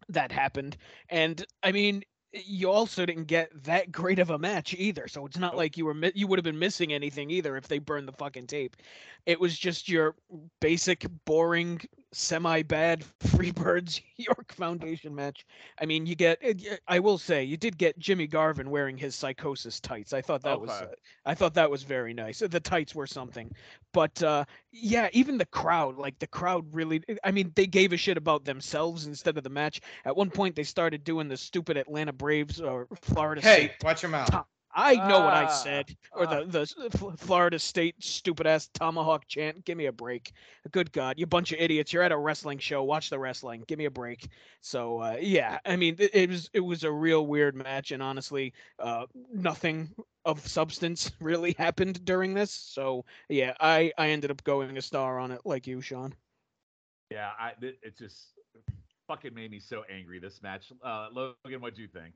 that happened. And I mean, you also didn't get that great of a match either. So it's not like you were mi- you would have been missing anything either if they burned the fucking tape. It was just your basic, boring, semi-bad Freebirds York Foundation match. I mean, you get. I will say, you did get Jimmy Garvin wearing his psychosis tights. I thought that was. Okay. Uh, I thought that was very nice. The tights were something, but uh, yeah, even the crowd, like the crowd, really. I mean, they gave a shit about themselves instead of the match. At one point, they started doing the stupid Atlanta Braves or Florida Hey, State. watch your mouth. Top. I know what I Ah, said, or ah. the the Florida State stupid ass tomahawk chant. Give me a break. Good God, you bunch of idiots! You're at a wrestling show. Watch the wrestling. Give me a break. So uh, yeah, I mean, it, it was it was a real weird match, and honestly, uh, nothing of substance really happened during this. So yeah, I I ended up going a star on it, like you, Sean. Yeah, I it, it just fucking made me so angry this match. Uh, Logan, what do you think?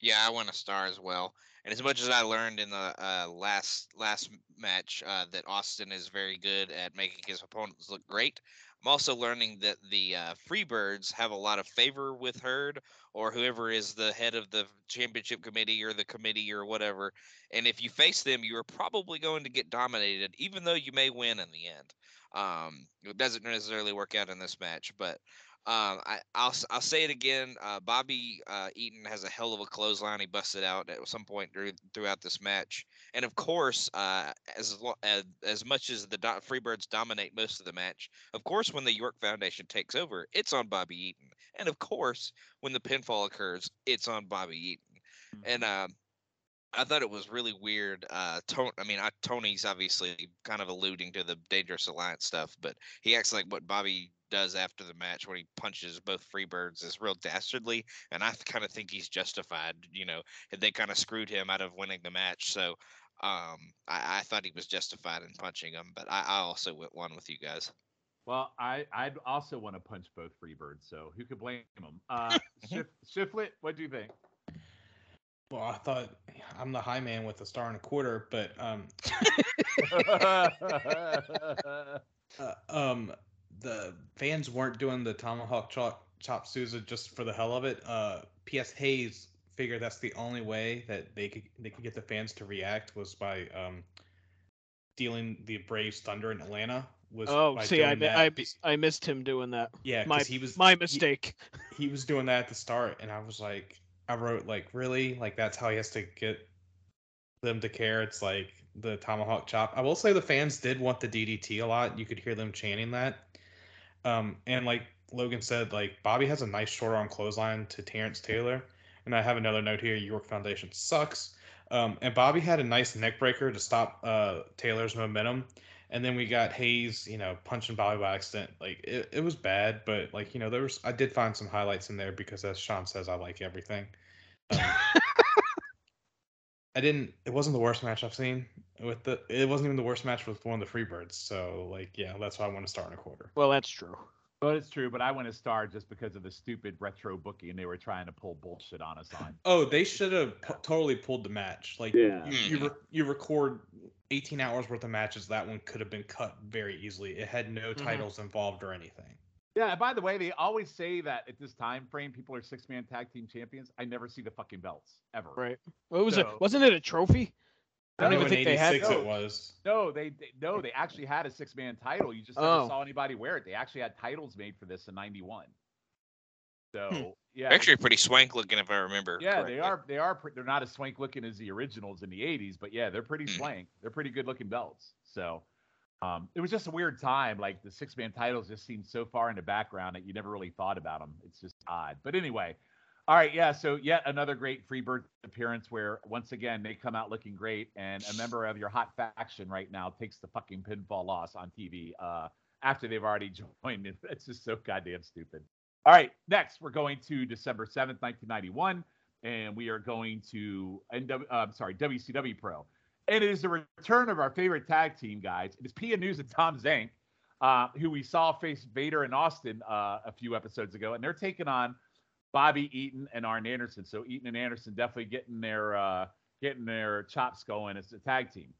Yeah, I want a star as well. And as much as I learned in the uh, last last match uh, that Austin is very good at making his opponents look great, I'm also learning that the uh, Freebirds have a lot of favor with Herd or whoever is the head of the championship committee or the committee or whatever. And if you face them, you are probably going to get dominated, even though you may win in the end. Um, it doesn't necessarily work out in this match, but um, I, I'll s- I'll say it again. Uh, Bobby uh, Eaton has a hell of a clothesline. He busted out at some point dur- throughout this match, and of course, uh, as lo- as as much as the do- Freebirds dominate most of the match, of course, when the York Foundation takes over, it's on Bobby Eaton, and of course, when the pinfall occurs, it's on Bobby Eaton. And um, I thought it was really weird. Uh, Tony, I mean, I, Tony's obviously kind of alluding to the Dangerous Alliance stuff, but he acts like what Bobby does after the match when he punches both Freebirds is real dastardly, and I kind of think he's justified. You know, they kind of screwed him out of winning the match, so um, I, I thought he was justified in punching him. But I, I also went one with you guys. Well, I I'd also want to punch both Freebirds, so who could blame them? Uh, Shif- Shiflet, what do you think? Well, I thought I'm the high man with a star and a quarter, but um, uh, um, the fans weren't doing the tomahawk chop chop Souza just for the hell of it. Uh, P.S. Hayes figured that's the only way that they could they could get the fans to react was by um, dealing the Braves thunder in Atlanta. Was Oh, by see, I doing mi- that I, I missed him doing that. yeah, My 'cause he was my he- mistake. he was doing that at the start and i was like i wrote like really? Like that's how he has to get them to care. It's like the tomahawk chop. I will say the fans did want the ddt a lot. You could hear them chanting that. Um and like logan said like bobby has a nice short arm clothesline to terrence taylor. And i have another note here. York foundation sucks. Um and bobby had a nice neck breaker to stop uh taylor's momentum and then we got Hayes, you know, punching Bobby by accident. Like it, it was bad, but like you know, there was I did find some highlights in there because as Sean says, I like everything. Um, I didn't. It wasn't the worst match I've seen with the. It wasn't even the worst match with one of the Freebirds. So like, yeah, that's why I want to start in a quarter. Well, that's true. Well, it's true, but I want to star just because of the stupid retro booking and they were trying to pull bullshit on us on. Oh, they should have p- totally pulled the match. Like Yeah. you you, re- you record 18 hours worth of matches. That one could have been cut very easily. It had no Mhm. titles involved or anything. Yeah, and by the way, they always say that at this time frame, people are six man tag team champions. I never see the fucking belts ever. Right. What was So- it? Wasn't it a trophy? I don't No, even think they had. no. it was. No, they, they no, they actually had a six man title. You just never Oh. saw anybody wear it. They actually had titles made for this in '91. So Hmm. yeah, Actually, pretty swank looking if I remember. yeah, they are. They are. They're not as swank looking as the originals in the '80s, but yeah, they're pretty Mhm. swank. They're pretty good looking belts. So. Um, it was just a weird time. Like the six man titles just seemed so far in the background that you never really thought about them. It's just odd. But anyway, all right, yeah. So yet another great Freebird appearance where once again they come out looking great, and a member of your hot faction right now takes the fucking pinfall loss on TV uh, after they've already joined. It's just so goddamn stupid. All right, next we're going to December seventh, nineteen ninety one, and we are going to NW. Uh, sorry, WCW Pro. And it is the return of our favorite tag team, guys. It is PN News and Tom Zenk, uh, who we saw face Vader and Austin uh, a few episodes ago, and they're taking on Bobby Eaton and Arn Anderson. So Eaton and Anderson definitely getting their uh, getting their chops going as a tag team.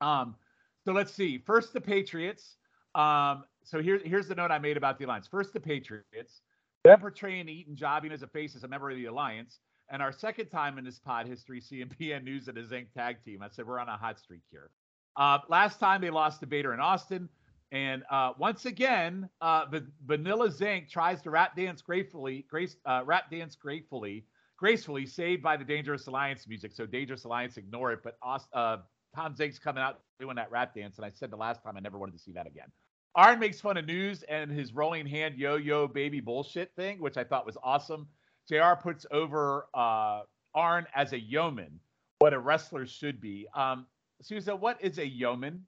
Um, so let's see. First, the Patriots. Um, so here's here's the note I made about the alliance. First, the Patriots. Then portraying Eaton jobbing as a face as a member of the alliance. And our second time in this pod history, seeing PN News and his Zenk tag team. I said we're on a hot streak here. Uh, last time they lost to Vader in Austin. And uh, once again, uh, Vanilla Zenk tries to rap dance gratefully, grace, uh, rap dance gratefully, gracefully, saved by the Dangerous Alliance music. So Dangerous Alliance ignore it, but uh, Tom Zenk's coming out doing that rap dance, and I said the last time I never wanted to see that again. Arn makes fun of news and his rolling hand yo yo baby bullshit thing, which I thought was awesome. JR puts over uh, Arn as a yeoman, what a wrestler should be. Um, Souza, what is a yeoman?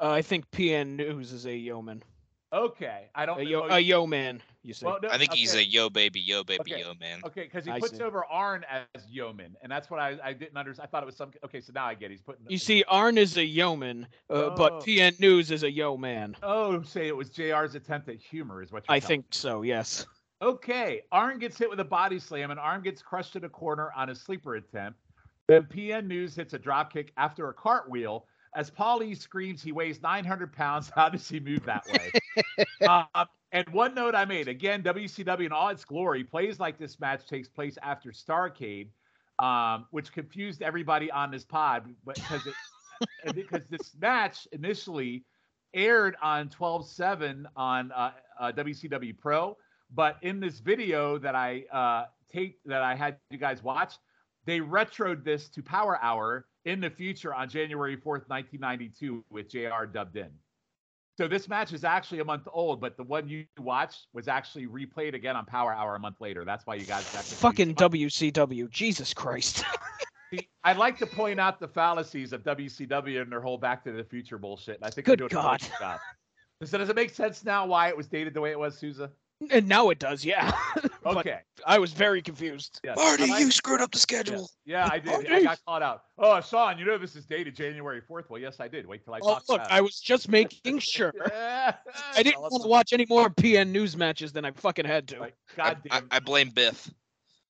Uh, I think PN News is a yeoman. Okay, I don't. A, yo, a yeoman, you say? Well, no, I think okay. he's a yo baby, yo baby, Okay. yo man. Okay, because he I puts see. over Arn as yeoman, and that's what I, I didn't understand. I thought it was some. Okay, so now I get. it. He's putting. You see, Arn is a yeoman, uh, Oh. but PN News is a yo man. Oh, say it was Jr's attempt at humor, is what you're I telling think so. Yes. Okay, Arn gets hit with a body slam, and Arn gets crushed in a corner on a sleeper attempt. Then PN News hits a drop kick after a cartwheel. As Paulie screams, he weighs 900 pounds. How does he move that way? uh, and one note I made again, WCW in all its glory plays like this match takes place after Starcade, um, which confused everybody on this pod, because it because this match initially aired on 12/7 on uh, uh, WCW Pro, but in this video that I uh, taped that I had you guys watch, they retroed this to Power Hour in the future on January 4th, 1992, with JR dubbed in. So this match is actually a month old, but the one you watched was actually replayed again on Power Hour a month later. That's why you guys got. Fucking WCW. Jesus Christ. See, I'd like to point out the fallacies of WCW and their whole Back to the Future bullshit. and I think Good they're a really God. So does it make sense now why it was dated the way it was, Souza? And now it does. Yeah. Okay. I was very confused. Yes. Marty, I you screwed up the yes. schedule. Yeah, I did. Oh, I geez. got called out. Oh, Sean, you know this is dated January 4th. Well, yes, I did. Wait till I Oh, talk look, I was just making sure. Yeah. I didn't Tell want to watch any more PN News matches than I fucking had to. Like, I, I, goddamn, I blame Biff.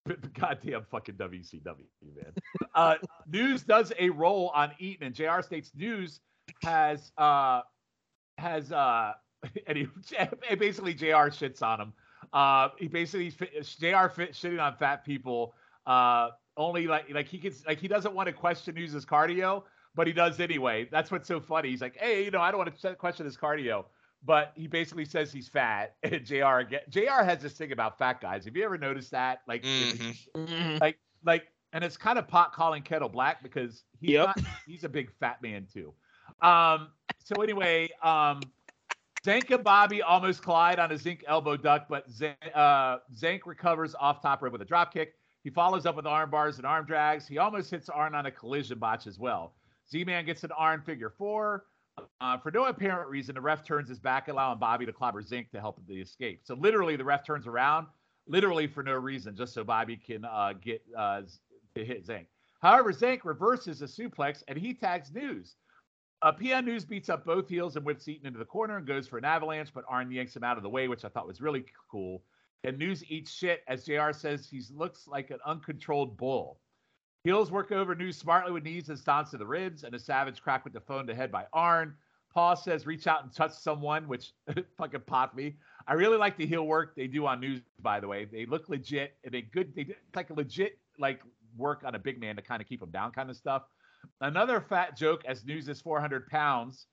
goddamn fucking WCW, man. Uh, News does a roll on Eaton, and JR states News has uh has uh and he basically JR shits on him. Uh, he basically JR fit, shitting on fat people. Uh, only like like he gets like he doesn't want to question News's cardio, but he does anyway. That's what's so funny. He's like, hey, you know, I don't want to question his cardio. But he basically says he's fat, and Jr. again. Jr. has this thing about fat guys. Have you ever noticed that? Like, if- Mhm. Mhm. like like and it's kind of pot calling kettle black because he's Yep. not he's a big fat man too um so anyway um Zenk and bobby almost collide on a Zenk elbow duck but Zenk, uh, recovers off top rope with a drop kick. He follows up with arm bars and arm drags. He almost hits arn on a collision botch as well. Z-man gets an arm figure four. Uh, for no apparent reason the ref turns his back allowing bobby to clobber Zenk to help the escape. So literally the ref turns around literally for no reason, just so Bobby can uh, get uh, to hit Zenk. However, Zenk reverses a suplex and he tags News. Uh, PN News beats up both heels and whips Eaton into the corner and goes for an avalanche, but Arn yanks him out of the way, which I thought was really cool. And News eats shit as JR says he looks like an uncontrolled bull. Heels work over News smartly with knees and stomps to the ribs, and a savage crack with the phone to head by Arn. Paul says reach out and touch someone, which fucking popped me. I really like the heel work they do on news, by the way. They look legit and they good. They like legit like work on a big man to kind of keep him down, kind of stuff. Another fat joke as news is 400 pounds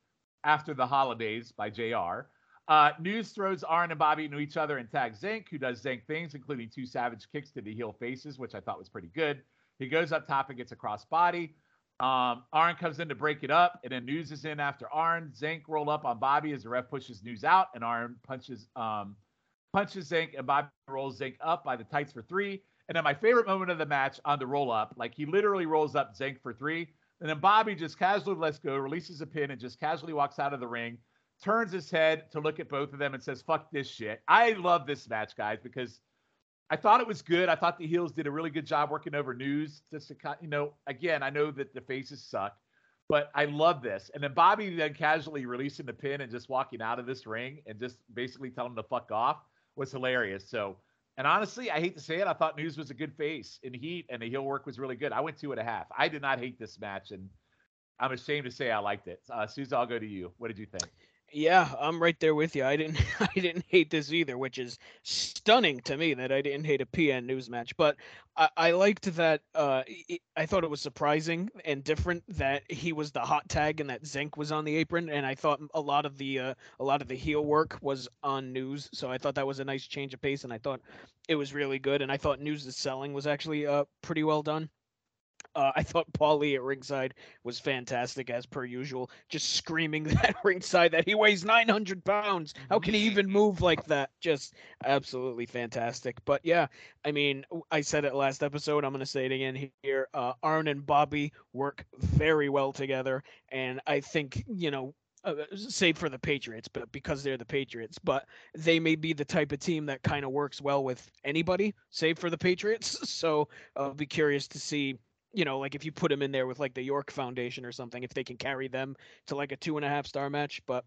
after the holidays by JR. Uh, news throws Arn and Bobby into each other and tags Zenk, who does Zenk things, including two savage kicks to the heel faces, which I thought was pretty good. He goes up top and gets a cross body. Um, Arn comes in to break it up, and then News is in after Arn. Zenk roll up on Bobby as the ref pushes News out, and Arn punches um, punches Zenk, and Bobby rolls Zenk up by the tights for three. And then my favorite moment of the match on the roll up, like he literally rolls up Zenk for three, and then Bobby just casually lets go, releases a pin, and just casually walks out of the ring, turns his head to look at both of them, and says, "Fuck this shit." I love this match, guys, because I thought it was good. I thought the heels did a really good job working over news. Just to, you know, again, I know that the faces suck, But I love this. And then Bobby then casually releasing the pin and just walking out of this ring and just basically telling him to fuck off was hilarious. So, and honestly, I hate to say it, I thought News was a good face in Heat and the heel work was really good. I went two and a half. I did not hate this match, and I'm ashamed to say I liked it. Uh, Souza, I'll go to you. What did you think? Yeah, I'm right there with you. I didn't I didn't hate this either, which is stunning to me that I didn't hate a PN news match. But I, I liked that uh i- thought it was surprising and different that he was the hot tag and that Zenk was on the apron and I thought a lot of the uh, a lot of the heel work was on news. So I thought that was a nice change of pace and I thought it was really good and I thought news' selling was actually uh pretty well done. Uh, I thought Paulie at ringside was fantastic as per usual, just screaming that ringside that he weighs 900 pounds. How can he even move like that? Just absolutely fantastic. But yeah, I mean, I said it last episode. I'm going to say it again here. Uh, Arn and Bobby work very well together. And I think, you know, uh, save for the Patriots, but because they're the Patriots, but they may be the type of team that kind of works well with anybody, save for the Patriots. So I'll be curious to see you know, like if you put them in there with like the York Foundation or something, if they can carry them to like a two and a half star match. But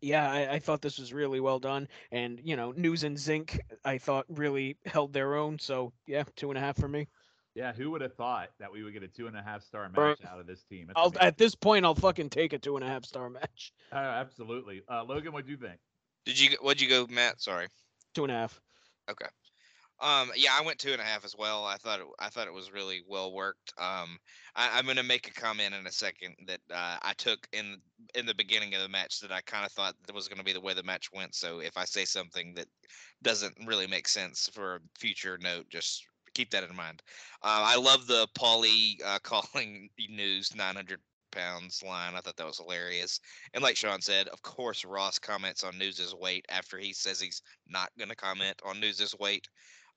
yeah, I, I thought this was really well done. And, you know, News and Zenk, I thought really held their own. So yeah, two and a half for me. Yeah, who would have thought that we would get a two and a half star match out of this team? I'll, at this point, I'll fucking take a two and a half star match. Uh, absolutely. Uh, Logan, what do you think? Did you? What'd you go, Matt? Sorry. Two and a half. Um, yeah, I went two and a half as well. I thought it, I thought it was really well worked. Um, I, I'm gonna make a comment in a second that uh, I took in in the beginning of the match that I kind of thought that was gonna be the way the match went. So if I say something that doesn't really make sense for a future note, just keep that in mind. Uh, I love the Paulie uh, calling news 900 pounds line. I thought that was hilarious. And like Sean said, of course Ross comments on News's weight after he says he's not gonna comment on News's weight.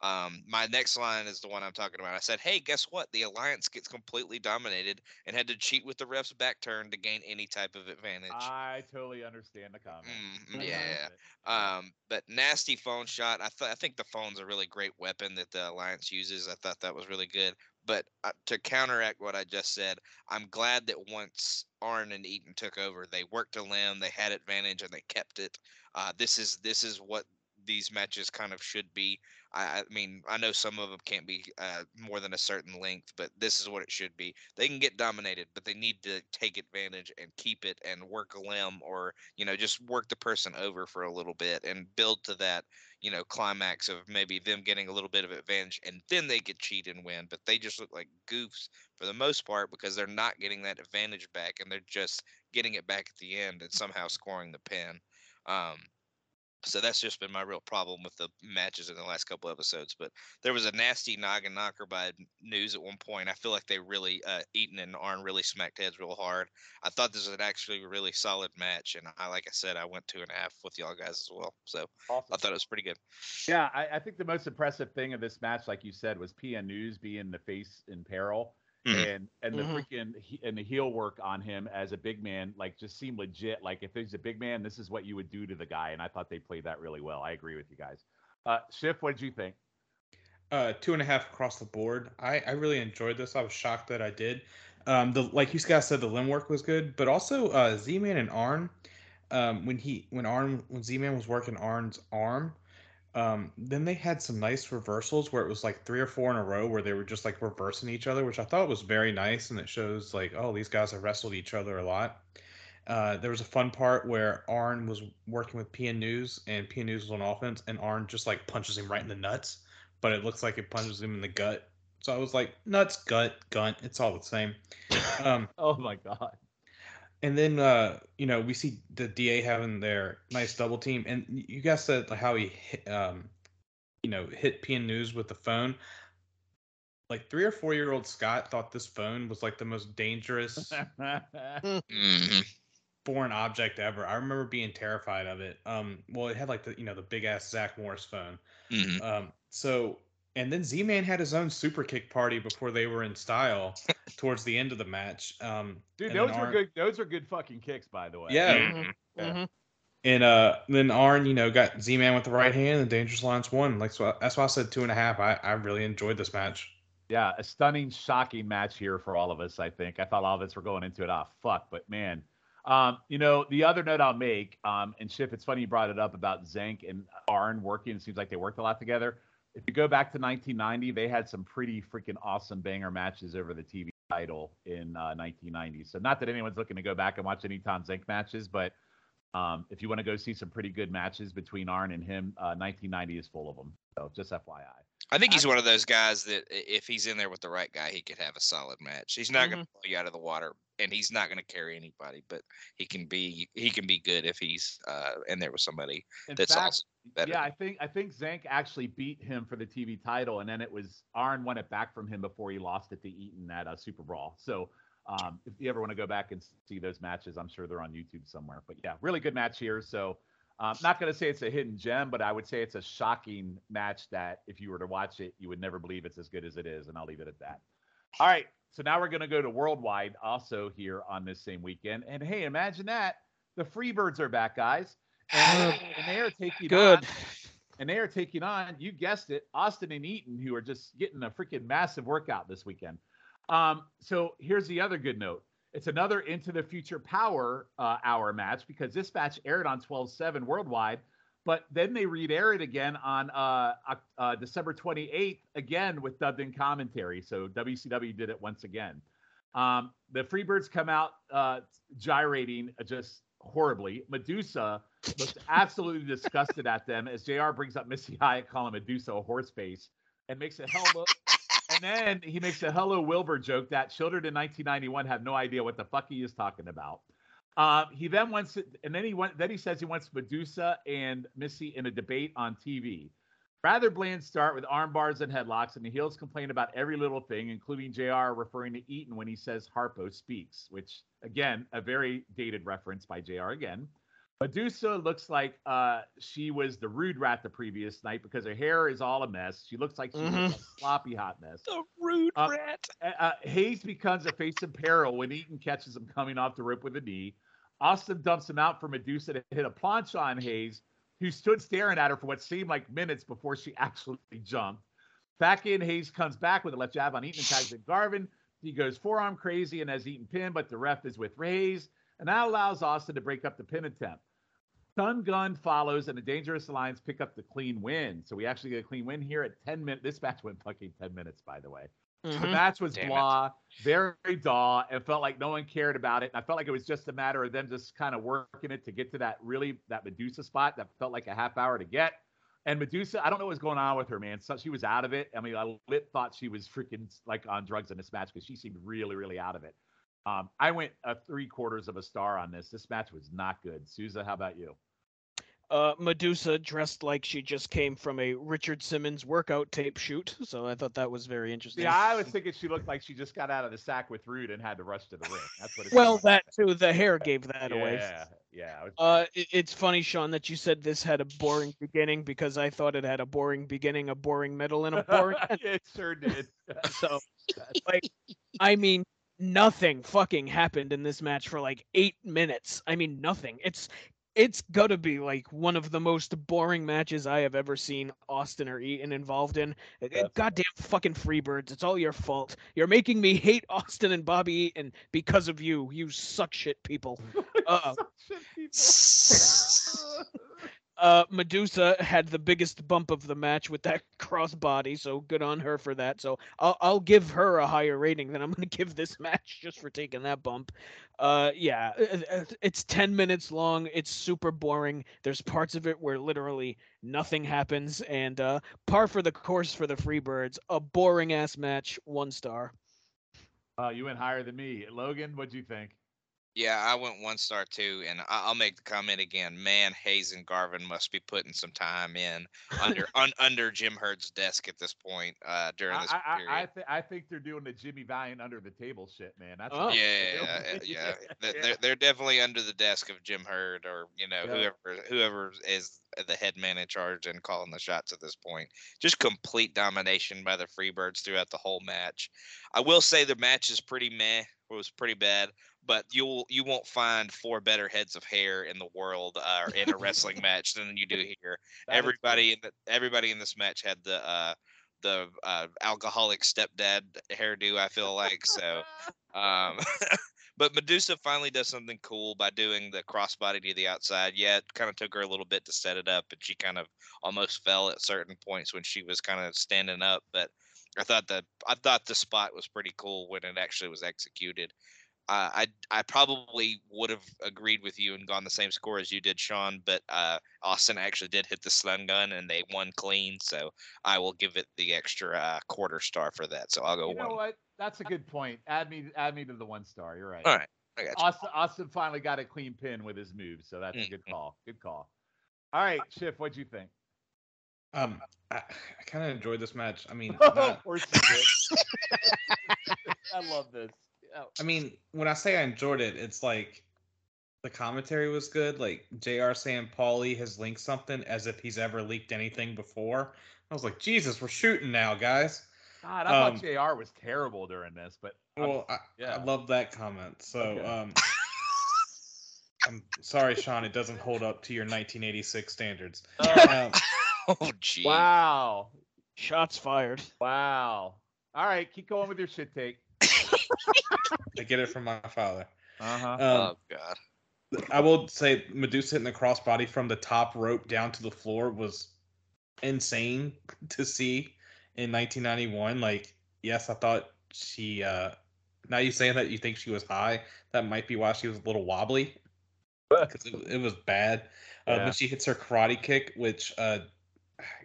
Um, my next line is the one I'm talking about. I said, "Hey, guess what? The alliance gets completely dominated and had to cheat with the ref's back turn to gain any type of advantage." I totally understand the comment. Mm, yeah. Um, but nasty phone shot. I th- I think the phone's a really great weapon that the alliance uses. I thought that was really good. But uh, to counteract what I just said, I'm glad that once Arn and Eaton took over, they worked a limb, they had advantage, and they kept it. Uh, this is this is what these matches kind of should be. I, I mean, I know some of them can't be uh, more than a certain length, but this is what it should be. They can get dominated, but they need to take advantage and keep it and work a limb or, you know, just work the person over for a little bit and build to that, you know, climax of maybe them getting a little bit of advantage and then they get cheat and win. But they just look like goofs for the most part because they're not getting that advantage back and they're just getting it back at the end and somehow scoring the pin. Um, so that's just been my real problem with the matches in the last couple episodes. But there was a nasty noggin knocker by News at one point. I feel like they really, uh, Eaton and Arn really smacked heads real hard. I thought this was an actually really solid match, and I, like I said, I went two and a half with y'all guys as well. So Awesome. I thought it was pretty good. Yeah, I, I think the most impressive thing of this match, like you said, was PN News being the face in peril, Mhm. and and the Mhm. freaking and the heel work on him as a big man, like just seemed legit. Like if he's a big man, this is what you would do to the guy, and I thought they played that really well. I agree with you guys. Uh, Schiff, what did you think? Uh, two and a half across the board. I, I really enjoyed this. I was shocked that I did. Um, the like you guys said, the limb work was good, but also uh, Z Man and Arn. Um, when he when Arn when Z Man was working Arn's arm, um, then they had some nice reversals where it was like three or four in a row where they were just like reversing each other, which I thought was very nice, and it shows like oh these guys have wrestled each other a lot. Uh, there was a fun part where Arn was working with PN News, and PN News was on offense, and Arn just like punches him right in the nuts, but it looks like it punches him in the gut. So I was like, nuts, gut, gunt, it's all the same. Um, Oh my god. And then uh, you know we see the DA having their nice double team, and you guys said how he hit, um, you know hit PN News with the phone. Like three or four year old Scott thought this phone was like the most dangerous foreign object ever. I remember being terrified of it. Um, well, it had like the you know the big ass Zach Morris phone. Mhm. Um, so and then Z Man had his own super kick party before they were in style towards the end of the match. Um, Dude, those were Arn- good. Those are good fucking kicks, by the way. Yeah. Mhm. Mhm. And uh, then Arn, you know, got Z Man with the right hand, and Dangerous Alliance won. Like so, that's why I said two and a half. I, I really enjoyed this match. Yeah, a stunning, shocking match here for all of us. I think I thought all of us were going into it. Ah, fuck, but man, um, you know, the other note I'll make, um, and Schiff, it's funny you brought it up about Zenk and Arn working. It seems like they worked a lot together. If you go back to 1990, they had some pretty freaking awesome banger matches over the TV title in uh, 1990. So not that anyone's looking to go back and watch any Tom Zenk matches, but um, if you want to go see some pretty good matches between Arn and him, uh, 1990 is full of them. So just FYI. I think he's one of those guys that if he's in there with the right guy, he could have a solid match. He's not Mm-hmm. going to blow you out of the water, and he's not going to carry anybody, but he can be he can be good if he's uh, in there with somebody In that's fact, also better. Yeah, I think I think Zenk actually beat him for the TV title, and then it was Arn won it back from him before he lost it to Eaton at uh, Super Brawl. So um, if you ever want to go back and see those matches, I'm sure they're on YouTube somewhere. But yeah, really good match here. So um, not going to say it's a hidden gem, but I would say it's a shocking match that if you were to watch it, you would never believe it's as good as it is, and I'll leave it at that. All right, so now we're going to go to Worldwide also here on this same weekend, and hey, imagine that the Freebirds are back, guys, and, and they are taking Good. on and they are taking on, you guessed it, Austin and Eaton, who are just getting a freaking massive workout this weekend. Um, so here's the other good note. It's another Into the Future Power uh, Hour match because this match aired on 12/7 worldwide, but then they re-air it again on uh, uh, December 28th again with dubbed-in commentary. So WCW did it once again. Um, the Freebirds come out uh, gyrating uh, just horribly. Medusa looks absolutely disgusted at them as JR brings up Missy Hyatt calling Medusa a horse face and makes a hell of and then he makes a hello Wilbur joke that children in 1991 have no idea what the fuck he is talking about. Um, he then wants and then he went, then he says he wants Medusa and Missy in a debate on TV. Rather bland start with arm bars and headlocks, and the heels complain about every little thing, including JR referring to Eaton when he says Harpo speaks, which again, a very dated reference by JR again. Medusa looks like uh, she was the rude rat the previous night because her hair is all a mess. She looks like she's Mhm. a sloppy hot mess. The rude Uh, rat. Uh, uh, Hayes becomes a face in peril when Eaton catches him coming off the rope with a knee. Austin dumps him out for Medusa to hit a plancha on Hayes, who stood staring at her for what seemed like minutes before she actually jumped. Back in, Hayes comes back with a left jab on Eaton and tags at Garvin. He goes forearm crazy and has Eaton pinned, but the ref is with Hayes, and that allows Austin to break up the pin attempt. Stun Gun follows, and the Dangerous Alliance pick up the clean win. So we actually get a clean win here at 10 minutes. This match went fucking 10 minutes, by the way. The Mhm. match was Damn it. blah, very dull, and felt like no one cared about it. And I felt like it was just a matter of them just kind of working it to get to that really that Medusa spot that felt like a half hour to get. And Medusa, I don't know what's going on with her, man. So she was out of it. I mean, I lit thought she was freaking like on drugs in this match because she seemed really, really out of it. Um, I went a three quarters of a star on this. This match was not good. Souza, how about you? Uh, Medusa dressed like she just came from a Richard Simmons workout tape shoot, so I thought that was very interesting. Yeah, I was thinking she looked like she just got out of the sack with Rude and had to rush to the ring. That's what. It well, like. that too. The hair gave that yeah, away. yeah. Was- Uh, it- it's funny, Sean, that you said this had a boring beginning because I thought it had a boring beginning, a boring middle, and a boring end. it sure did. So, like, I mean, nothing fucking happened in this match for like eight minutes. I mean, nothing. It's it's gotta be like one of the most boring matches I have ever seen Austin or Eaton involved in. Definitely. Goddamn fucking Freebirds! It's all your fault. You're making me hate Austin and Bobby Eaton because of you. You suck shit people. Uh, Shit, people. uh, Medusa had the biggest bump of the match with that crossbody, so good on her for that. So I'll I'll give her a higher rating than I'm gonna give this match just for taking that bump. Uh, yeah, uh, uh, it's ten minutes long. It's super boring. There's parts of it where literally nothing happens, and uh, par for the course for the Freebirds. A boring ass match, one star. Uh, you went higher than me, Logan. What'd you think? Yeah, I went one star too, and I- I'll make the comment again. Man, Hayes and Garvin must be putting some time in under un, under Jim Herd's desk at this point uh, during this I, period. I, I, th- I think they're doing the Jimmy Valiant under the table shit, man. That's Oh. yeah, yeah, yeah, yeah. They're, yeah. they're they're definitely under the desk of Jim Hurd or you know Yeah. whoever whoever is the head man in charge and calling the shots at this point. Just complete domination by the Freebirds throughout the whole match. I will say the match is pretty meh. It was pretty bad, but you'll you won't find four better heads of hair in the world uh, in a wrestling match than you do here. That everybody in the, everybody in this match had the uh, the uh, alcoholic stepdad hairdo. I feel like so. Um, but Medusa finally does something cool by doing the crossbody to the outside. Yeah, it kind of took her a little bit to set it up, and she kind of almost fell at certain points when she was kind of standing up. But I thought the I thought the spot was pretty cool when it actually was executed. Uh, I I probably would have agreed with you and gone the same score as you did, Sean. But uh, Austin actually did hit the stun gun and they won clean, so I will give it the extra uh, quarter star for that. So I'll go You know one. what? That's a good point. Add me, add me to the one star. You're right. All right, I got you. Austin, Austin finally got a clean pin with his move, so that's a good call. Good call. All right, Schiff, what'd you think? Um, I, I kind of enjoyed this match. I mean, of not, course you did. I love this. Oh, I mean, when I say I enjoyed it, it's like the commentary was good. Like Jr. saying Paulie has leaked something as if he's ever leaked anything before. I was like, Jesus, we're shooting now, guys. God, I Um, thought Jr. was terrible during this, but Well, I, yeah. I love that comment. So, Okay. um, I'm sorry, Sean, it doesn't hold up to your 1986 standards. Oh, Um, Oh, gee. wow, Shots fired. wow. All right, keep going with your shit take. I get it from my father. Uh huh. Um, Oh God. I will say Medusa hitting the crossbody from the top rope down to the floor was insane to see in 1991. Like, yes, I thought she. uh Now you saying that you think she was high, that might be why she was a little wobbly. Because it, it was bad. Uh, Yeah. When she hits her karate kick, which uh I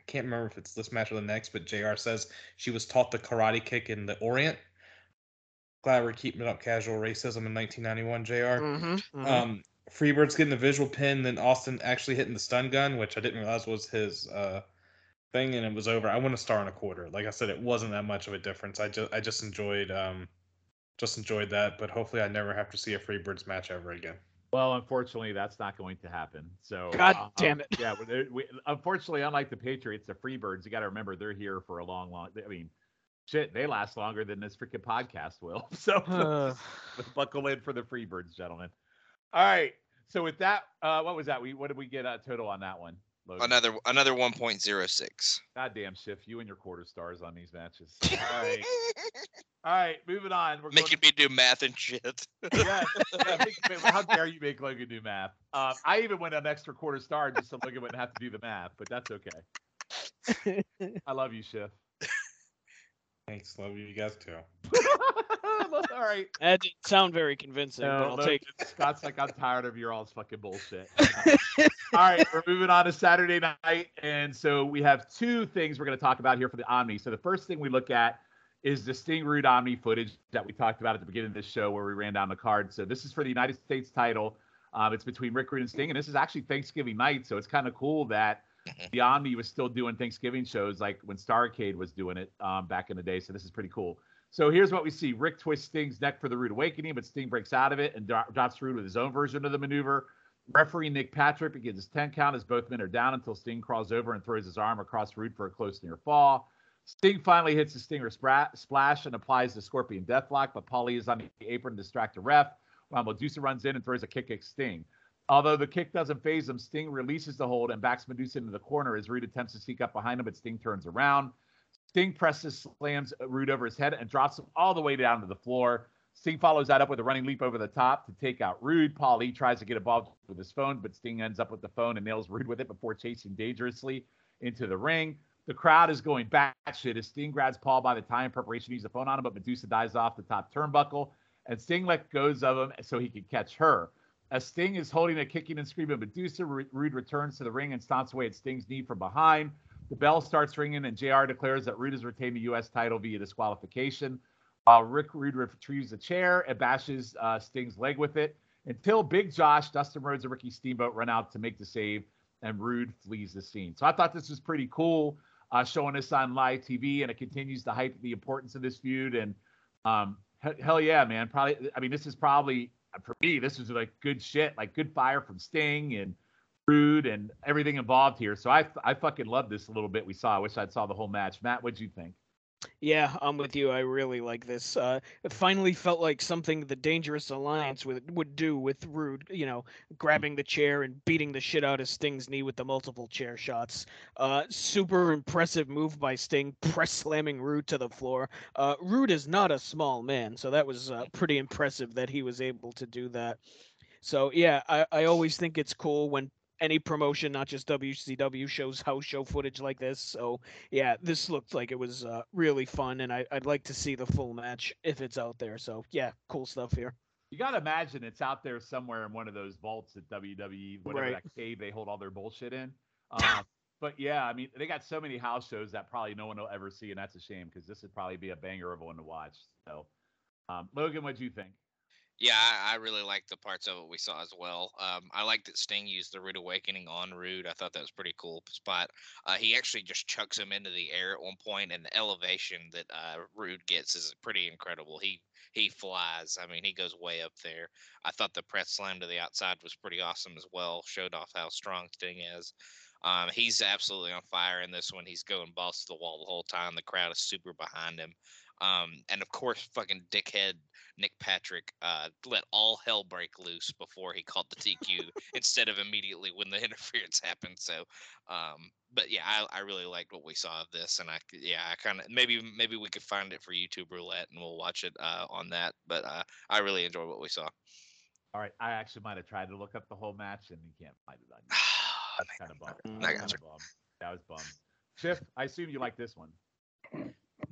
can't remember if it's this match or the next, but Jr. says she was taught the karate kick in the Orient. Glad we're keeping it up casual racism in 1991, Jr. Mm-hmm. Um, Freebird's getting the visual pin, then Austin actually hitting the stun gun, which I didn't realize was his uh, thing, and it was over. I went a star and a quarter. Like I said, it wasn't that much of a difference. I just I just enjoyed um, just enjoyed that, but hopefully I never have to see a Freebirds match ever again. Well, unfortunately, that's not going to happen. So, God uh, damn it. Yeah, we, we, unfortunately, unlike the Patriots, the Freebirds, you got to remember they're here for a long, long. I mean, shit, they last longer than this freaking podcast will. So, Uh, buckle in for the Freebirds, gentlemen. All right. So with that, uh, what was that? We what did we get uh, total on that one? Logan? Another another 1.06. Goddamn Schiff, you and your quarter stars on these matches. All right, all right, moving on. We're Making me do math and shit. yeah, yeah, make- how dare you make Logan do math? Um, I even went an extra quarter star just so Logan wouldn't have to do the math, but that's okay. I love you, Schiff. Thanks, love you guys too. all right. that didn't sound very convincing, but No, I'll look, take it. Scott's like, I'm tired of your all's fucking bullshit. All right, we're moving on to Saturday night. And so we have two things we're going to talk about here for the Omni. So the first thing we look at is the Sting Rude Omni footage that we talked about at the beginning of this show where we ran down the card. So this is for the United States title. Um, it's between Rick Rude and Sting. And this is actually Thanksgiving night. So it's kind of cool that Mhm. the Omni was still doing Thanksgiving shows like when Starcade was doing it um, back in the day. So this is pretty cool. So here's what we see: Rick twists Sting's neck for the Rude Awakening, but Sting breaks out of it and dro- drops Rude with his own version of the maneuver. Referee Nick Patrick begins his 10 count as both men are down until Sting crawls over and throws his arm across Rude for a close near fall. Sting finally hits the Stinger splash and applies the Scorpion Deathlock, but Paulie is on the apron to distract the ref while Medusa runs in and throws a kick at Sting. Although the kick doesn't phase him, Sting releases the hold and backs Medusa into the corner as Rude attempts to sneak up behind him, but Sting turns around. Sting presses, slams Rude over his head and drops him all the way down to the floor. Sting follows that up with a running leap over the top to take out Rude. Paulie tries to get involved with his phone, but Sting ends up with the phone and nails Rude with it before chasing dangerously into the ring. The crowd is going batshit as Sting grabs Paul by the tie in preparation to use the phone on him, but Medusa dives off the top turnbuckle, and Sting let goes of him so he could catch her. As Sting is holding a kicking and screaming Medusa, Rude returns to the ring and stomps away at Sting's knee from behind. The bell starts ringing, and JR declares that Rude has retained the U.S. title via disqualification. While Rick Rude retrieves a chair and bashes uh, Sting's leg with it until Big Josh, Dustin Rhodes, and Ricky Steamboat run out to make the save, and Rude flees the scene. So I thought this was pretty cool, uh, showing this on live TV, and it continues to hype the importance of this feud. And um, he- hell yeah, man! Probably, I mean, this is probably for me. This was like good shit, like good fire from Sting and Rude and everything involved here. So I I fucking love this a little bit. We saw. I wish I'd saw the whole match. Matt, what'd you think? Yeah, I'm with you. I really like this. Uh, it finally felt like something the Dangerous Alliance would would do with Rude. You know, grabbing the chair and beating the shit out of Sting's knee with the multiple chair shots. Uh, super impressive move by Sting, press slamming Rude to the floor. Uh, Rude is not a small man, so that was uh, pretty impressive that he was able to do that. So yeah, I, I always think it's cool when any promotion, not just WCW, shows house show footage like this. So yeah, this looked like it was uh, really fun, and I, would like to see the full match if it's out there. So yeah, cool stuff here. You got to imagine it's out there somewhere in one of those vaults at WWE, whatever right. that cave they hold all their bullshit in. Um, but yeah, I mean, they got so many house shows that probably no one will ever see, and that's a shame because this would probably be a banger of one to watch. So, um, Logan, what do you think? Yeah, I, I really like the parts of it we saw as well. Um, I like that Sting used the Rude Awakening on Rude. I thought that was pretty cool spot. Uh, he actually just chucks him into the air at one point, and the elevation that uh, Rude gets is pretty incredible. He he flies. I mean, he goes way up there. I thought the press slam to the outside was pretty awesome as well. Showed off how strong Sting is. Um, he's absolutely on fire in this one. He's going balls to the wall the whole time. The crowd is super behind him. Um, and of course, fucking dickhead Nick Patrick uh, let all hell break loose before he called the DQ instead of immediately when the interference happened. So, um, but yeah, I, I really liked what we saw of this, and I yeah, I kind of maybe maybe we could find it for YouTube Roulette and we'll watch it uh, on that. But uh, I really enjoyed what we saw. All right, I actually might have tried to look up the whole match and you can't find it on. That's kind of bummed. I got you. That was bummed. Schiff, I assume you like this one.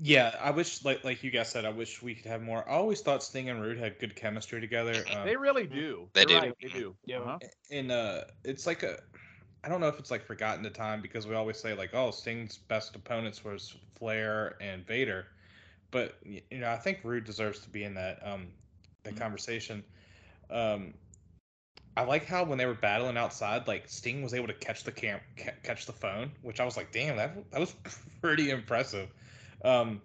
Yeah, I wish like like you guys said, I wish we could have more. I always thought Sting and Rude had good chemistry together. Um, they really do. They do. Right, they do. Yeah. Uh-huh. And uh, it's like a, I don't know if it's like forgotten the time because we always say like, oh, Sting's best opponents was Flair and Vader, but you know I think Rude deserves to be in that um that mm-hmm. conversation. Um, I like how when they were battling outside, like Sting was able to catch the cam catch the phone, which I was like, damn, that that was pretty impressive. Um,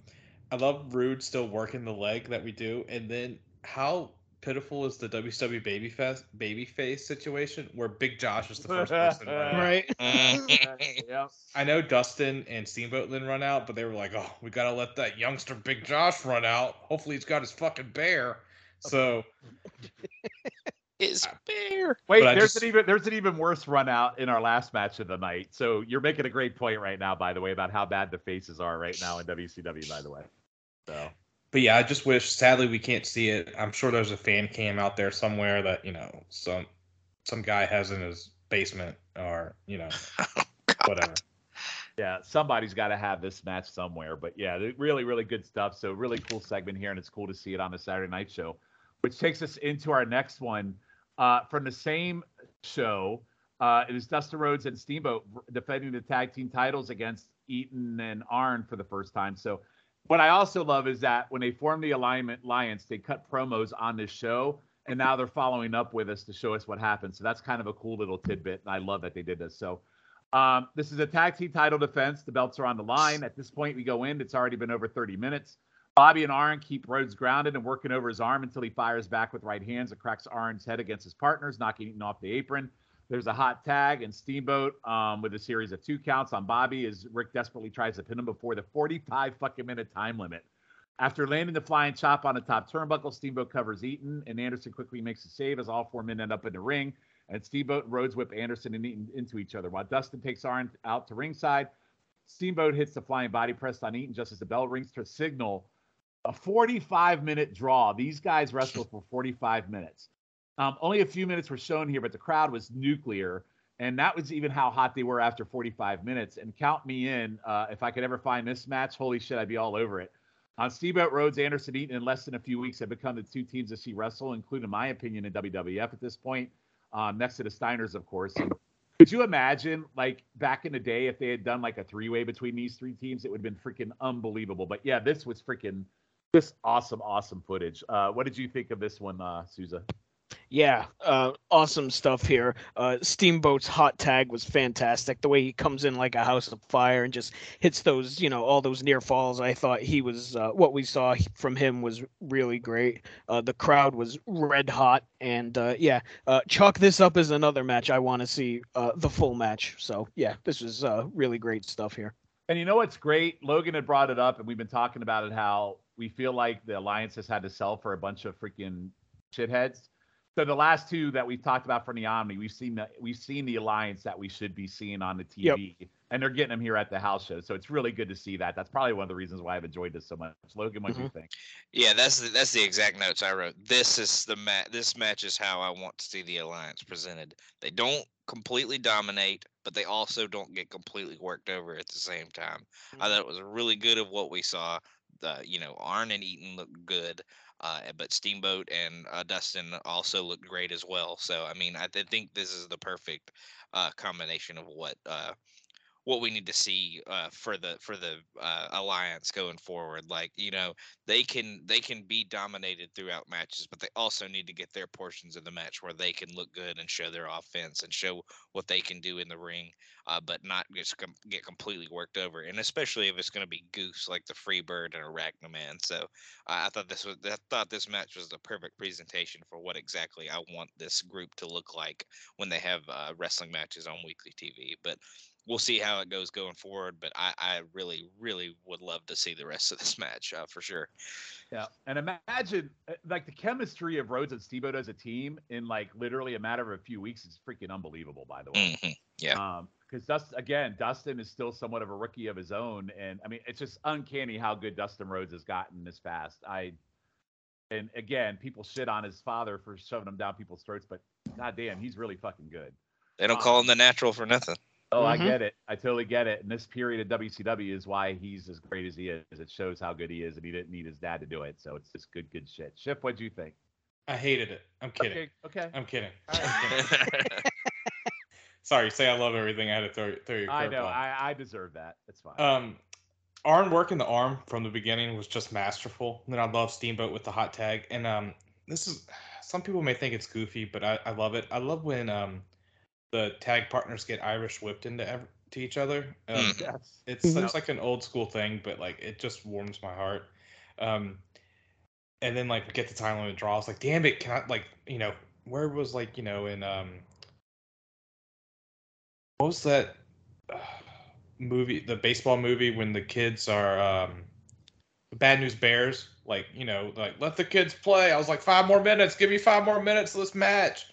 I love Rude still working the leg that we do, and then how pitiful is the WCW babyface babyface situation where Big Josh is the first person right? yeah. I know Dustin and Steamboat then run out, but they were like, "Oh, we gotta let that youngster Big Josh run out. Hopefully, he's got his fucking bear." So. His uh, fair. Wait, there's just... an even there's an even worse run out in our last match of the night. So you're making a great point right now, by the way, about how bad the faces are right now in WCW. By the way, so. But yeah, I just wish. Sadly, we can't see it. I'm sure there's a fan cam out there somewhere that you know some some guy has in his basement or you know oh, whatever. Yeah, somebody's got to have this match somewhere. But yeah, really, really good stuff. So really cool segment here, and it's cool to see it on the Saturday Night Show, which takes us into our next one. Uh, from the same show, uh, it is Dustin Rhodes and Steamboat defending the tag team titles against Eaton and Arn for the first time. So, what I also love is that when they formed the Alignment Alliance, they cut promos on this show, and now they're following up with us to show us what happened. So that's kind of a cool little tidbit, and I love that they did this. So, um, this is a tag team title defense. The belts are on the line. At this point, we go in. It's already been over 30 minutes. Bobby and Arn keep Rhodes grounded and working over his arm until he fires back with right hands and cracks Arn's head against his partners, knocking Eaton off the apron. There's a hot tag and Steamboat um, with a series of two counts on Bobby as Rick desperately tries to pin him before the 45 fucking minute time limit. After landing the flying chop on the top turnbuckle, Steamboat covers Eaton, and Anderson quickly makes a save as all four men end up in the ring. And Steamboat and Rhodes whip Anderson and Eaton into each other. While Dustin takes Arn out to ringside, Steamboat hits the flying body press on Eaton just as the bell rings to signal a 45 minute draw. These guys wrestled for 45 minutes. Um, only a few minutes were shown here, but the crowd was nuclear. And that was even how hot they were after 45 minutes. And count me in. Uh, if I could ever find this match, holy shit, I'd be all over it. On Steamboat Rhodes, Anderson Eaton, in less than a few weeks, have become the two teams to see wrestle, including, in my opinion, in WWF at this point, um, next to the Steiners, of course. And could you imagine, like back in the day, if they had done like a three-way between these three teams, it would have been freaking unbelievable. But yeah, this was freaking just awesome, awesome footage. Uh, what did you think of this one, uh, Souza? Yeah, uh, awesome stuff here. Uh, Steamboat's hot tag was fantastic. The way he comes in like a house of fire and just hits those, you know, all those near falls. I thought he was uh, what we saw from him was really great. Uh, the crowd was red hot, and uh, yeah, uh, chalk this up as another match. I want to see the full match. So yeah, this was really great stuff here. And you know what's great? Logan had brought it up, and we've been talking about it. How we feel like the alliance has had to sell for a bunch of freaking shitheads. So the last two that we've talked about for the Omni, we've seen the we've seen the alliance that we should be seeing on the TV, and they're getting them here at the house show. So it's really good to see that. That's probably one of the reasons why I've enjoyed this so much. Logan, what do you mm-hmm. think? Yeah, that's the, that's the exact notes I wrote. This is the match. This match is how I want to see the alliance presented. They don't completely dominate, but they also don't get completely worked over at the same time. I mm-hmm. thought it was really good of what we saw. The you know Arn and Eaton looked good, uh, but Steamboat and uh, Dustin also looked great as well. So I mean, I th- think this is the perfect uh, combination of what uh, what we need to see uh, for the for the uh, alliance going forward. Like you know, they can they can be dominated throughout matches, but they also need to get their portions of the match where they can look good and show their offense and show what they can do in the ring, uh, but not just com- get completely worked over. And especially if it's going to be Goose like the Freebird and Arachnaman. So I thought this was I thought this match was the perfect presentation for what exactly I want this group to look like when they have uh, wrestling matches on weekly TV. But we'll see how it goes going forward. But I, I really, really would love to see the rest of this match uh, for sure. Yeah, and imagine uh, like the chemistry of Rhodes and Steamboat as a team in like literally a matter of a few weeks is freaking unbelievable. By the way, Mhm. Yeah. Um, because Dustin again, Dustin is still somewhat of a rookie of his own, and I mean it's just uncanny how good Dustin Rhodes has gotten this fast. I, and again, people shit on his father for shoving him down people's throats, but goddamn, he's really fucking good. They don't call him the natural for nothing. Oh, I Mhm. get it. I totally get it. And this period of WCW is why he's as great as he is. It shows how good he is, and he didn't need his dad to do it. So it's just good, good shit. Schiff, what'd you think? I hated it. I'm kidding. Okay, okay. I'm kidding. All I'm kidding. Sorry, say I love everything. I had to throw, throw your I know. I, I deserve that. It's fine. Um, Arn working the arm from the beginning was just masterful. And then I love Steamboat with the hot tag. And um, this is some people may think it's goofy, but I, I love it. I love when um the tag partners get Irish whipped into ev- to each other. Um, Mm. yes. It's Mhm. such like an old school thing, but like it just warms my heart. Um, and then like we get the time limit draw. I was like, damn it, can I like you know where was like you know in um what was that uh, movie the baseball movie when the kids are um Bad News Bears like you know like let the kids play. I was like five more minutes, give me five more minutes of this match.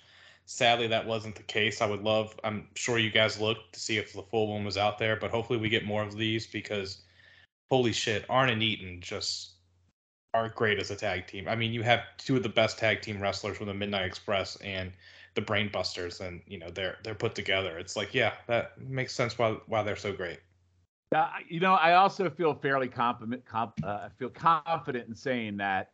Sadly, that wasn't the case. I would love. I'm sure you guys looked to see if the full one was out there, but hopefully we get more of these because, holy shit, Arn and Eaton just are great as a tag team. I mean, you have two of the best tag team wrestlers from the Midnight Express and the Brainbusters, and you know they're they're put together. It's like, yeah, that makes sense why why they're so great. Uh, you know, I also feel fairly confident. Comp, uh, I feel confident in saying that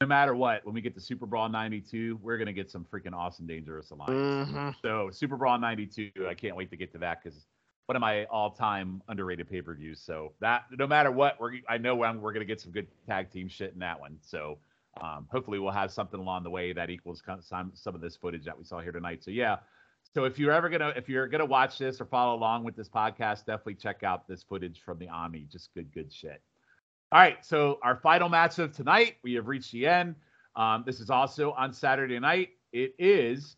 no matter what, when we get to Super Brawl '92, we're gonna get some freaking awesome Dangerous Alliance. Mhm. So Super Brawl '92, I can't wait to get to that because one of my all-time underrated pay-per-views. So that no matter what, we're I know I'm, we're gonna get some good tag team shit in that one. So um, hopefully we'll have something along the way that equals some some of this footage that we saw here tonight. So yeah. So if you're ever gonna if you're gonna watch this or follow along with this podcast, definitely check out this footage from the Omni. Just good, good shit. All right, so our final match of tonight, we have reached the end. Um, this is also on Saturday night. It is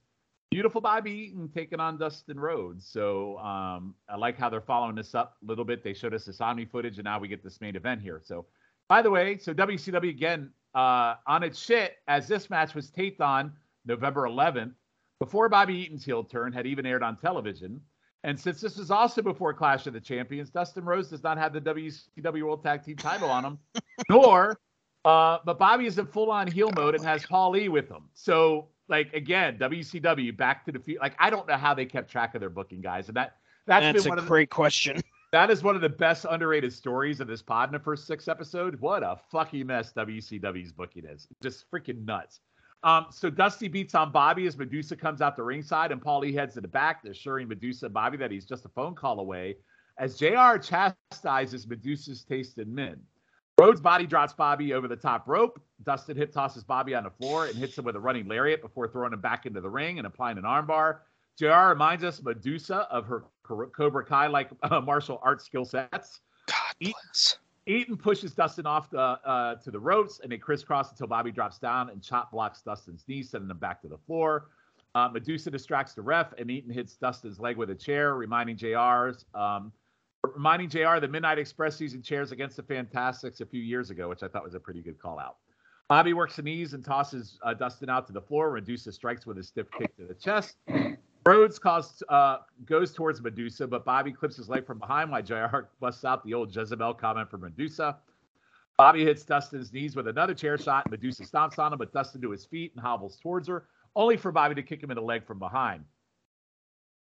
beautiful Bobby Eaton taking on Dustin Rhodes. So um, I like how they're following this up a little bit. They showed us this Omni footage, and now we get this main event here. So, by the way, so WCW again uh, on its shit as this match was taped on November 11th, before Bobby Eaton's heel turn had even aired on television. And since this is also before Clash of the Champions, Dustin Rhodes does not have the WCW World Tag Team title on him, nor, uh, but Bobby is in full on heel mode and has Paulie with him. So, like, again, WCW back to the. Like, I don't know how they kept track of their booking guys. And that, that's That's been a one of the, great question. that is one of the best underrated stories of this pod in the first six episodes. What a fucking mess WCW's booking is. Just freaking nuts. Um, so Dusty beats on Bobby as Medusa comes out the ringside and Paulie heads to the back, assuring Medusa and Bobby that he's just a phone call away. As JR chastises Medusa's taste in men. Rhodes body drops Bobby over the top rope. Dustin hip tosses Bobby on the floor and hits him with a running lariat before throwing him back into the ring and applying an armbar. JR reminds us Medusa of her Cobra Kai like uh, martial arts skill sets. God bless. Eaton pushes Dustin off the, uh, to the ropes, and they crisscross until Bobby drops down and chop blocks Dustin's knee, sending him back to the floor. Uh, Medusa distracts the ref, and Eaton hits Dustin's leg with a chair, reminding JR's um, reminding JR the Midnight Express using chairs against the Fantastics a few years ago, which I thought was a pretty good call out. Bobby works the knees and tosses uh, Dustin out to the floor. Medusa strikes with a stiff kick to the chest. Rhodes uh, goes towards Medusa, but Bobby clips his leg from behind while JR busts out the old Jezebel comment from Medusa. Bobby hits Dustin's knees with another chair shot, Medusa stomps on him, but Dustin to his feet and hobbles towards her, only for Bobby to kick him in the leg from behind.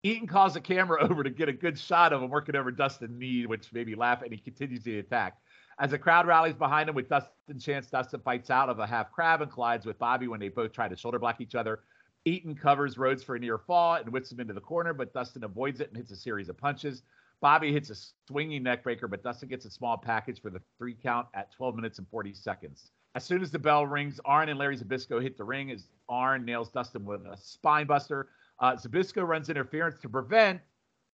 Eaton calls the camera over to get a good shot of him working over Dustin's knee, which made me laugh, and he continues the attack. As the crowd rallies behind him with Dustin chance, Dustin fights out of a half crab and collides with Bobby when they both try to shoulder block each other. Eaton covers Rhodes for a near fall and whips him into the corner, but Dustin avoids it and hits a series of punches. Bobby hits a swinging neckbreaker, but Dustin gets a small package for the three count at 12 minutes and 40 seconds. As soon as the bell rings, Arn and Larry Zbyszko hit the ring as Arn nails Dustin with a spine buster. Uh, Zabisco runs interference to prevent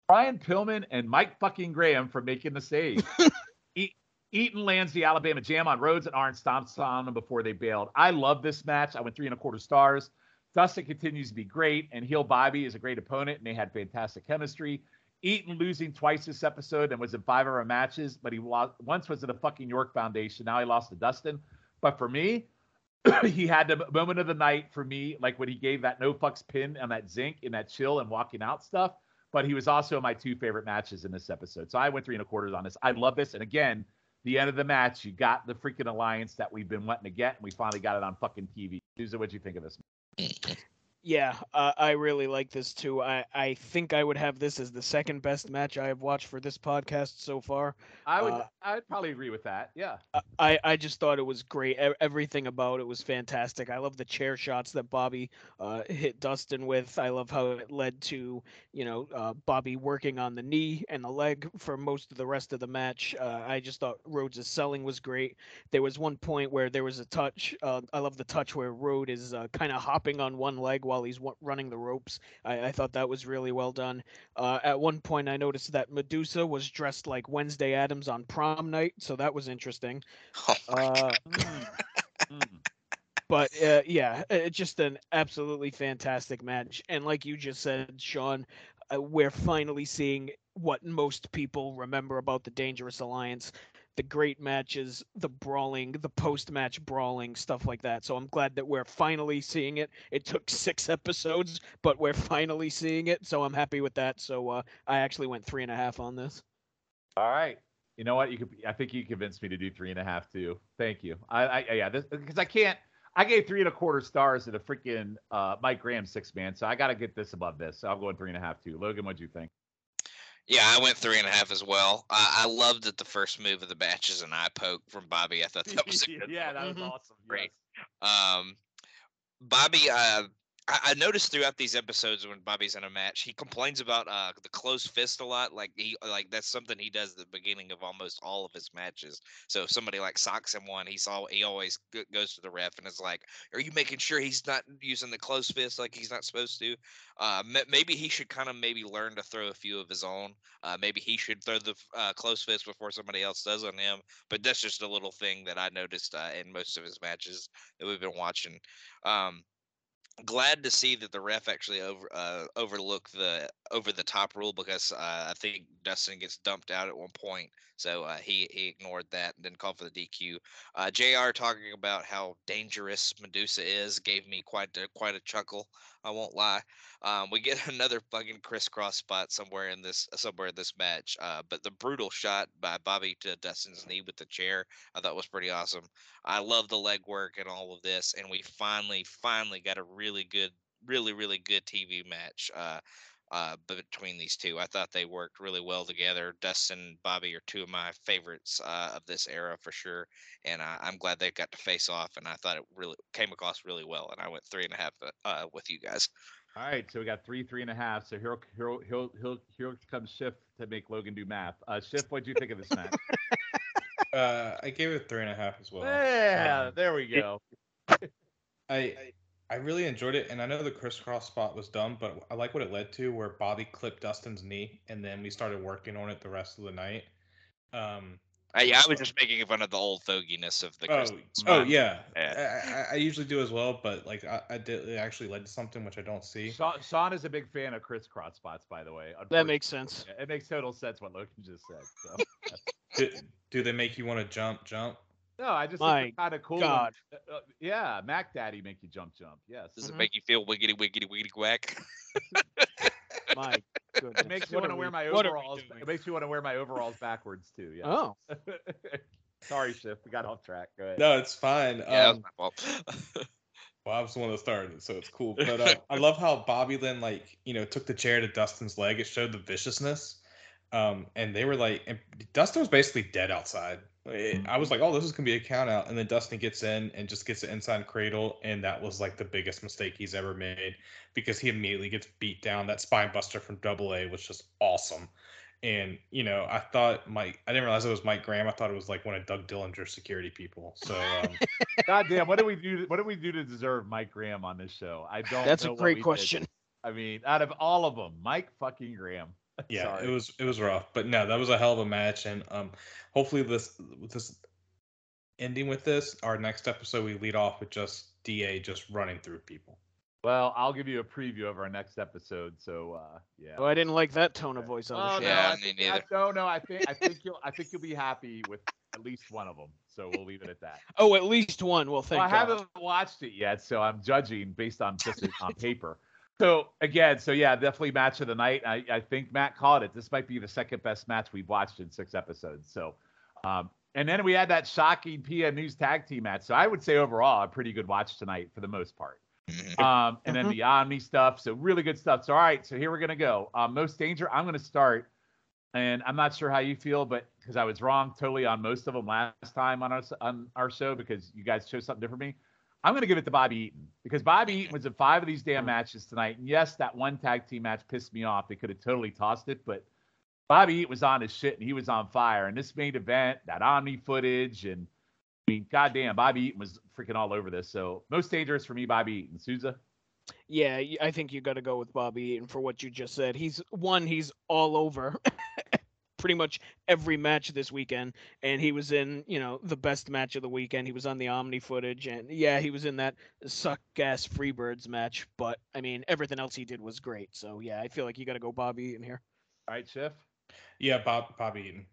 Brian Pillman and Mike fucking Graham from making the save. E- Eaton lands the Alabama Jam on Rhodes, and Arn stomps on them before they bailed. I love this match. I went three and a quarter stars. Dustin continues to be great, and Heel Bobby is a great opponent, and they had fantastic chemistry. Eaton losing twice this episode and was in five of our matches, but he lost once was at the fucking York Foundation. Now he lost to Dustin. But for me, he had the moment of the night for me, like when he gave that no fucks pin on that Zenk in that chill and walking out stuff. But he was also my two favorite matches in this episode. So I went three and a quarters on this. I love this. And again, the end of the match, you got the freaking alliance that we've been wanting to get, and we finally got it on fucking TV. Souza, what'd you think of this? Mm-hmm. Yeah, uh, I really like this too. I, I think I would have this as the second best match I have watched for this podcast so far. I would Uh, I'd probably agree with that. Yeah. I, I just thought it was great. Everything about it was fantastic. I love the chair shots that Bobby uh, hit Dustin with. I love how it led to, you know, uh, Bobby working on the knee and the leg for most of the rest of the match. Uh, I just thought Rhodes' selling was great. There was one point where there was a touch. Uh, I love the touch where Rhodes is uh, kind of hopping on one leg while he's wa- running the ropes. I, I thought that was really well done. Uh, at one point, I noticed that Medusa was dressed like Wednesday Addams on prom night, so that was interesting. Oh my Uh, God. Mm. Mm. but uh, yeah, uh, just an absolutely fantastic match. And like you just said, Sean, uh, we're finally seeing what most people remember about the Dangerous Alliance the great matches, the brawling, the post match brawling, stuff like that. So I'm glad that we're finally seeing it. It took six episodes, but we're finally seeing it. So I'm happy with that. So uh, I actually went three and a half on this. All right. You know what? You could. I think you convinced me to do three and a half too. Thank you. I, I yeah. This because I can't. I gave three and a quarter stars to the freaking uh, Mike Graham six man, so I got to get this above this. So I'm going three and a half too. Logan, what'd you think? Yeah, I went three and a half as well. I, I loved that the first move of the match is an eye poke from Bobby. I thought that was a good yeah, that was awesome. Great. yes. Um, Bobby, uh, I, I noticed throughout these episodes when Bobby's in a match, he complains about uh, the closed fist a lot. Like he, like that's something he does at the beginning of almost all of his matches. So if somebody like socks him one, he's all he always goes to the ref and is like, "Are you making sure he's not using the closed fist like he's not supposed to?" Uh, ma- maybe he should kind of maybe learn to throw a few of his own. Uh, maybe he should throw the uh, closed fist before somebody else does on him. But that's just a little thing that I noticed uh, in most of his matches that we've been watching. Um, glad to see that the ref actually over uh, overlooked the over the top rule because uh, I think Dustin gets dumped out at one point, so uh, he he ignored that and didn't call for the DQ. Uh, JR talking about how dangerous Medusa is gave me quite a, quite a chuckle. I won't lie. Um, we get another fucking crisscross spot somewhere in this somewhere in this match, uh, but the brutal shot by Bobby to Dustin's knee with the chair I thought was pretty awesome. I love the leg work and all of this, and we finally, finally got a really good, really, really good TV match uh, uh, between these two. I thought they worked really well together. Dustin Bobby are two of my favorites uh, of this era for sure, and I, I'm glad they got to face off. And I thought it really came across really well, and I went three and a half uh, with you guys. All right, so we got three, three and a half. So here, here, here, here, here comes Schiff to make Logan do math. Uh, Schiff, what do you think of this match? Uh, I gave it three and a half as well. yeah, Um, there we go. I I really enjoyed it, and I know the crisscross spot was dumb, but I like what it led to, where Bobby clipped Dustin's knee, and then we started working on it the rest of the night. Um, Uh, yeah, I was just making fun of the old foginess of the Oh, Christmas. oh one. yeah. Yeah. I, I, I usually do as well, but like I, I did it actually led to something which I don't see. Sean, Sean is a big fan of crisscross spots, by the way. That makes sense. It makes total sense what Logan just said. So Do, do they make you want to jump, jump? No, I just My think it's kind of cool. God. when- uh, uh, yeah, Mac Daddy make you jump, jump. Yes, Does Mhm. it make you feel wiggity wiggity wiggity whack? My goodness. it makes you want to wear my what are we overalls. It makes you want to wear my overalls backwards too. Yeah. Oh, Sorry, Schiff. We got off track. Go ahead. No, it's fine. Yeah, Um, my fault. well, I was the one that started, it, so it's cool. But uh, I love how Bobby then like you know took the chair to Dustin's leg. It showed the viciousness, um, and they were like, and Dustin was basically dead outside. Eh, I was like, oh, this is gonna be a count out, and then Dustin gets in and just gets the inside cradle, and that was like the biggest mistake he's ever made because he immediately gets beat down. That spine buster from Double A was just awesome. And you know, I thought Mike. I didn't realize it was Mike Graham. I thought it was like one of Doug Dillinger's security people. So um, God damn. What do we do? What do we do to deserve Mike Graham on this show? I don't. that's know a great we did. question. I mean, out of all of them, Mike fucking Graham. yeah, Sorry. it was it was rough, but no, that was a hell of a match, and um, hopefully this this ending with this, our next episode we lead off with just Da just running through people. Well, I'll give you a preview of our next episode. So uh, yeah. Oh, I didn't like that tone of voice on Oh, the no, show. Yeah, I me think, neither. I, no, no. I think I think you'll I think you'll be happy with at least one of them. So we'll leave it at that. Oh, at least one. Well, thank Well, I God. haven't watched it yet, so I'm judging based on just on paper. So again, so yeah, definitely match of the night. I, I think Matt called it. This might be the second best match we've watched in six episodes. So, um, and then we had that shocking PN News tag team match. So I would say overall a pretty good watch tonight for the most part. Mhm. Um, and then the Omni stuff. So really good stuff. So all right, so here we're gonna go. Um, most danger. I'm gonna start, and I'm not sure how you feel, but because I was wrong totally on most of them last time on our on our show because you guys chose something different from me. I'm gonna give it to Bobby Eaton because Bobby Eaton was in five of these damn mm. matches tonight. And yes, that one tag team match pissed me off. They could have totally tossed it, but Bobby Eaton was on his shit and he was on fire. And this main event, that Omni footage, and I mean, goddamn, Bobby Eaton was freaking all over this. So most dangerous for me, Bobby Eaton. Souza. Yeah, I think you got to go with Bobby Eaton for what you just said. He's one, he's all over pretty much every match this weekend, and he was in, you know, the best match of the weekend. He was on the Omni footage, and yeah, he was in that suck ass Freebirds match. But I mean, everything else he did was great. So yeah, I feel like you got to go Bobby Eaton here. All right, Schiff. Yeah, Bob Bobby Eaton.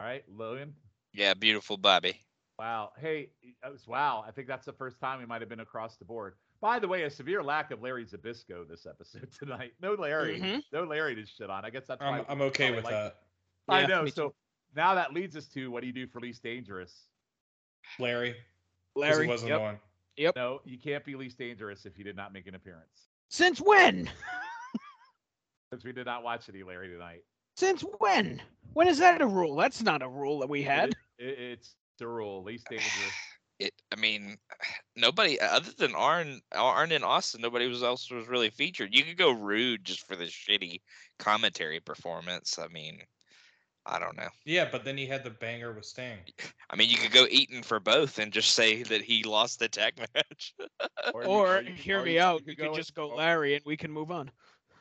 All right, Logan. Yeah, beautiful Bobby. Wow. Hey, that was wow. I think that's the first time we might have been across the board. By the way, a severe lack of Larry Zbyszko this episode tonight. No Larry. Mhm. No Larry to shit on. I guess that's why I'm, I'm okay with like- that. I know. So too. now that leads us to what do you do for least dangerous? Larry. Larry, he wasn't yep. on. Yep. No, you can't be least dangerous if you did not make an appearance. Since when? Since we did not watch any Larry tonight. Since when? When is that a rule? That's not a rule that we had. It, it's the rule. Least dangerous. It. I mean, nobody other than Arn, Arn and Austin, nobody was else was really featured. You could go rude just for the shitty commentary performance. I mean, I don't know. Yeah, but then he had the banger with Sting. I mean, you could go Eaton for both and just say that he lost the tag match. Or, Or you- hear or me you- out. you You could could just go Larry, and we can move on.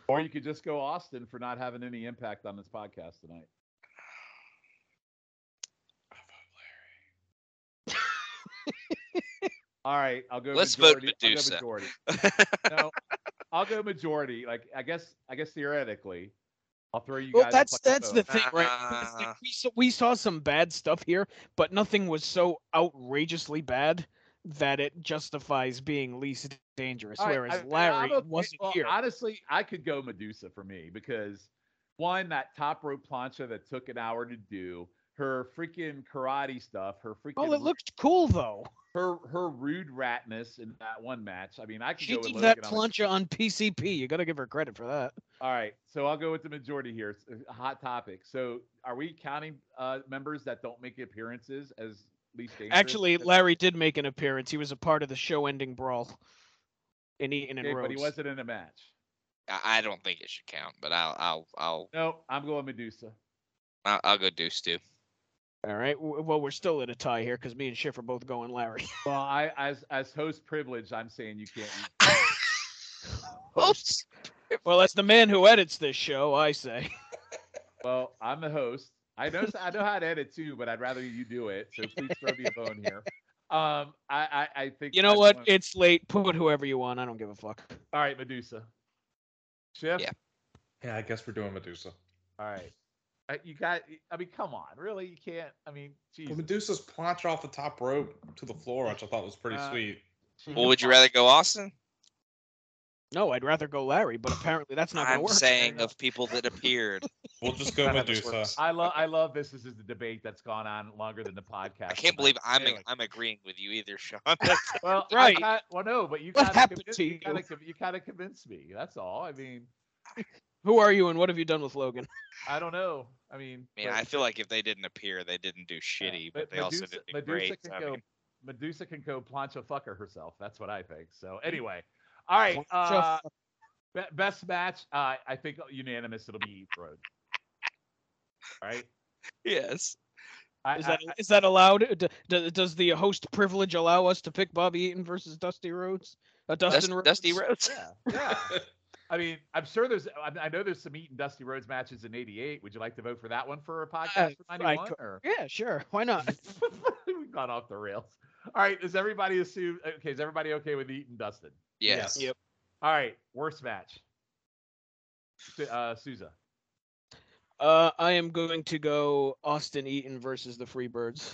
Or you could just go Austin for not having any impact on this podcast tonight. All right, I'll go Let's vote majority. I'll go majority. No, I'll go majority. Like I guess I guess theoretically, I'll throw you Well, guys. that's that's the thing, right? Uh, we saw, we saw some bad stuff here, but nothing was so outrageously bad that it justifies being least dangerous. All right, whereas I- Larry okay- wasn't well, here. Honestly, I could go Medusa for me because one, that top rope plancha that took an hour to do, her freaking karate stuff, her freaking Oh, it looked cool though. her her rude ratness in that one match. I mean, I could She go did that Logan on this. plancha on PCP. You got to give her credit for that. All right, so I'll go with the majority here. It's a hot topic. So, are we counting uh, members that don't make appearances as least dangerous? Actually, Larry did make an appearance. He was a part of the show-ending brawl in Eaton and Okay, but he wasn't in a match. I I don't think it should count, but I'll I'll I'll No, I'm going Medusa. I'll, I'll go Deuce too. All right. Well, we're still at a tie here because me and Schiff are both going Larry. Well, I as as host privilege, I'm saying you can't. well, as the man who edits this show, I say. Well, I'm the host, I know I know how to edit too, but I'd rather you do it. So please throw me a bone here. Um, I I, I think You know what? going- It's late. Put whoever you want. I don't give a fuck. all right, Medusa. Schiff. Yeah. Yeah, I guess we're doing Medusa. All right. Uh, You got. I mean, come on, really? You can't. I mean, Jesus. Well, Medusa's planch off the top rope to the floor, which I thought was pretty Uh, sweet. Well, would you rather go Austin? No, I'd rather go Larry, but apparently that's not gonna work. I'm saying of people that appeared. We'll just go Medusa. I love. I love this. This is the debate that's gone on longer than the podcast. I can't believe I'm Anyway. I'm agreeing with you either, Sean. Well, Right. I got, well, no, but you kind of happened convinced, to you you? kind of you kind of convinced me. That's all. I mean, Who are you and what have you done with Logan? I don't know. I mean, I mean, but- I feel like if they didn't appear, they didn't do yeah, shitty, but they also didn't do Medusa great. Can I go, mean, Medusa can go plancha fucker herself. That's what I think. So anyway, all right. Uh, be- best match. Uh, I think unanimous. It'll be Eat Road. All right. yes. I, Is I- that is that allowed? D- d- does the host privilege allow us to pick Bobby Eaton versus Dusty Rhodes? Uh, Dustin Dust- Dusty Rhodes? Rhodes. yeah, yeah. I mean, I'm sure there's. I, I know there's some Eaton Dusty Rhodes matches in '88. Would you like to vote for that one for a podcast for '91? or Yeah, sure. Why not? we've gone off the rails. All right. Does everybody assume? Okay. Is everybody okay with Eaton and Dustin? Yes. Yep. All right. Worst match. Uh, Souza. Uh, I am going to go Austin Eaton versus the Freebirds.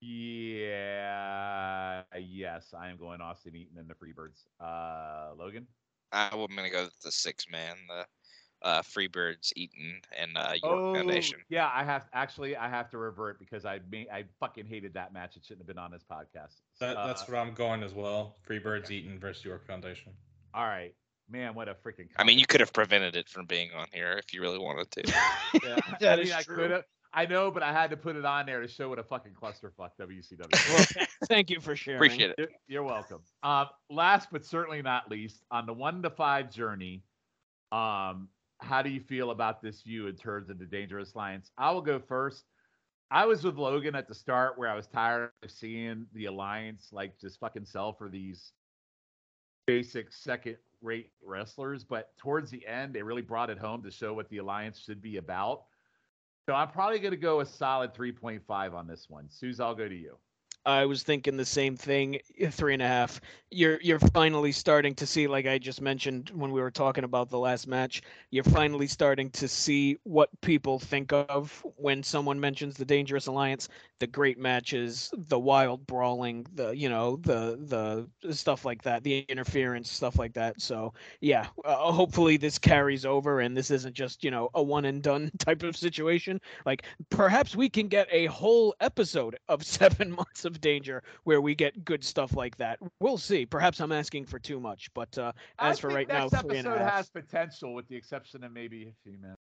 Yeah. Yes, I am going Austin Eaton and the Freebirds. Uh, Logan. I, am gonna go with the six man, the uh, Freebirds, Eaton, and uh, York Foundation. Oh, Yeah, I have actually I have to revert because I ma- I fucking hated that match. It shouldn't have been on this podcast. That, Uh, that's where I'm going as well. Freebirds Eaton versus York Foundation. all right, man. What a freaking. I mean, you could have prevented it from being on here if you really wanted to. Yeah, I mean, is I true. could have. I know, but I had to put it on there to show what a fucking clusterfuck WCW. Well, thank you for sharing. Appreciate it. You're, you're welcome. Um, last but certainly not least, on the one to five journey, um, how do you feel about this view in terms of the Dangerous Alliance? I will go first. I was with Logan at the start where I was tired of seeing the Alliance like just fucking sell for these basic second rate wrestlers, but towards the end, they really brought it home to show what the Alliance should be about. So I'm probably going to go a solid 3.5 on this one. Suze, I'll go to you. I was thinking the same thing. uh, Three and a half. You're you're finally starting to see, like I just mentioned when we were talking about the last match. You're finally starting to see what people think of when someone mentions the Dangerous Alliance. The great matches, the wild brawling, the you know the the stuff like that, the interference stuff like that. So yeah, uh, hopefully this carries over and this isn't just you know a one and done type of situation. Like perhaps we can get a whole episode of seven months of danger where we get good stuff like that. We'll see. Perhaps I'm asking for too much, but uh, I as for right now, next three episode half. has potential, with the exception of maybe a few minutes.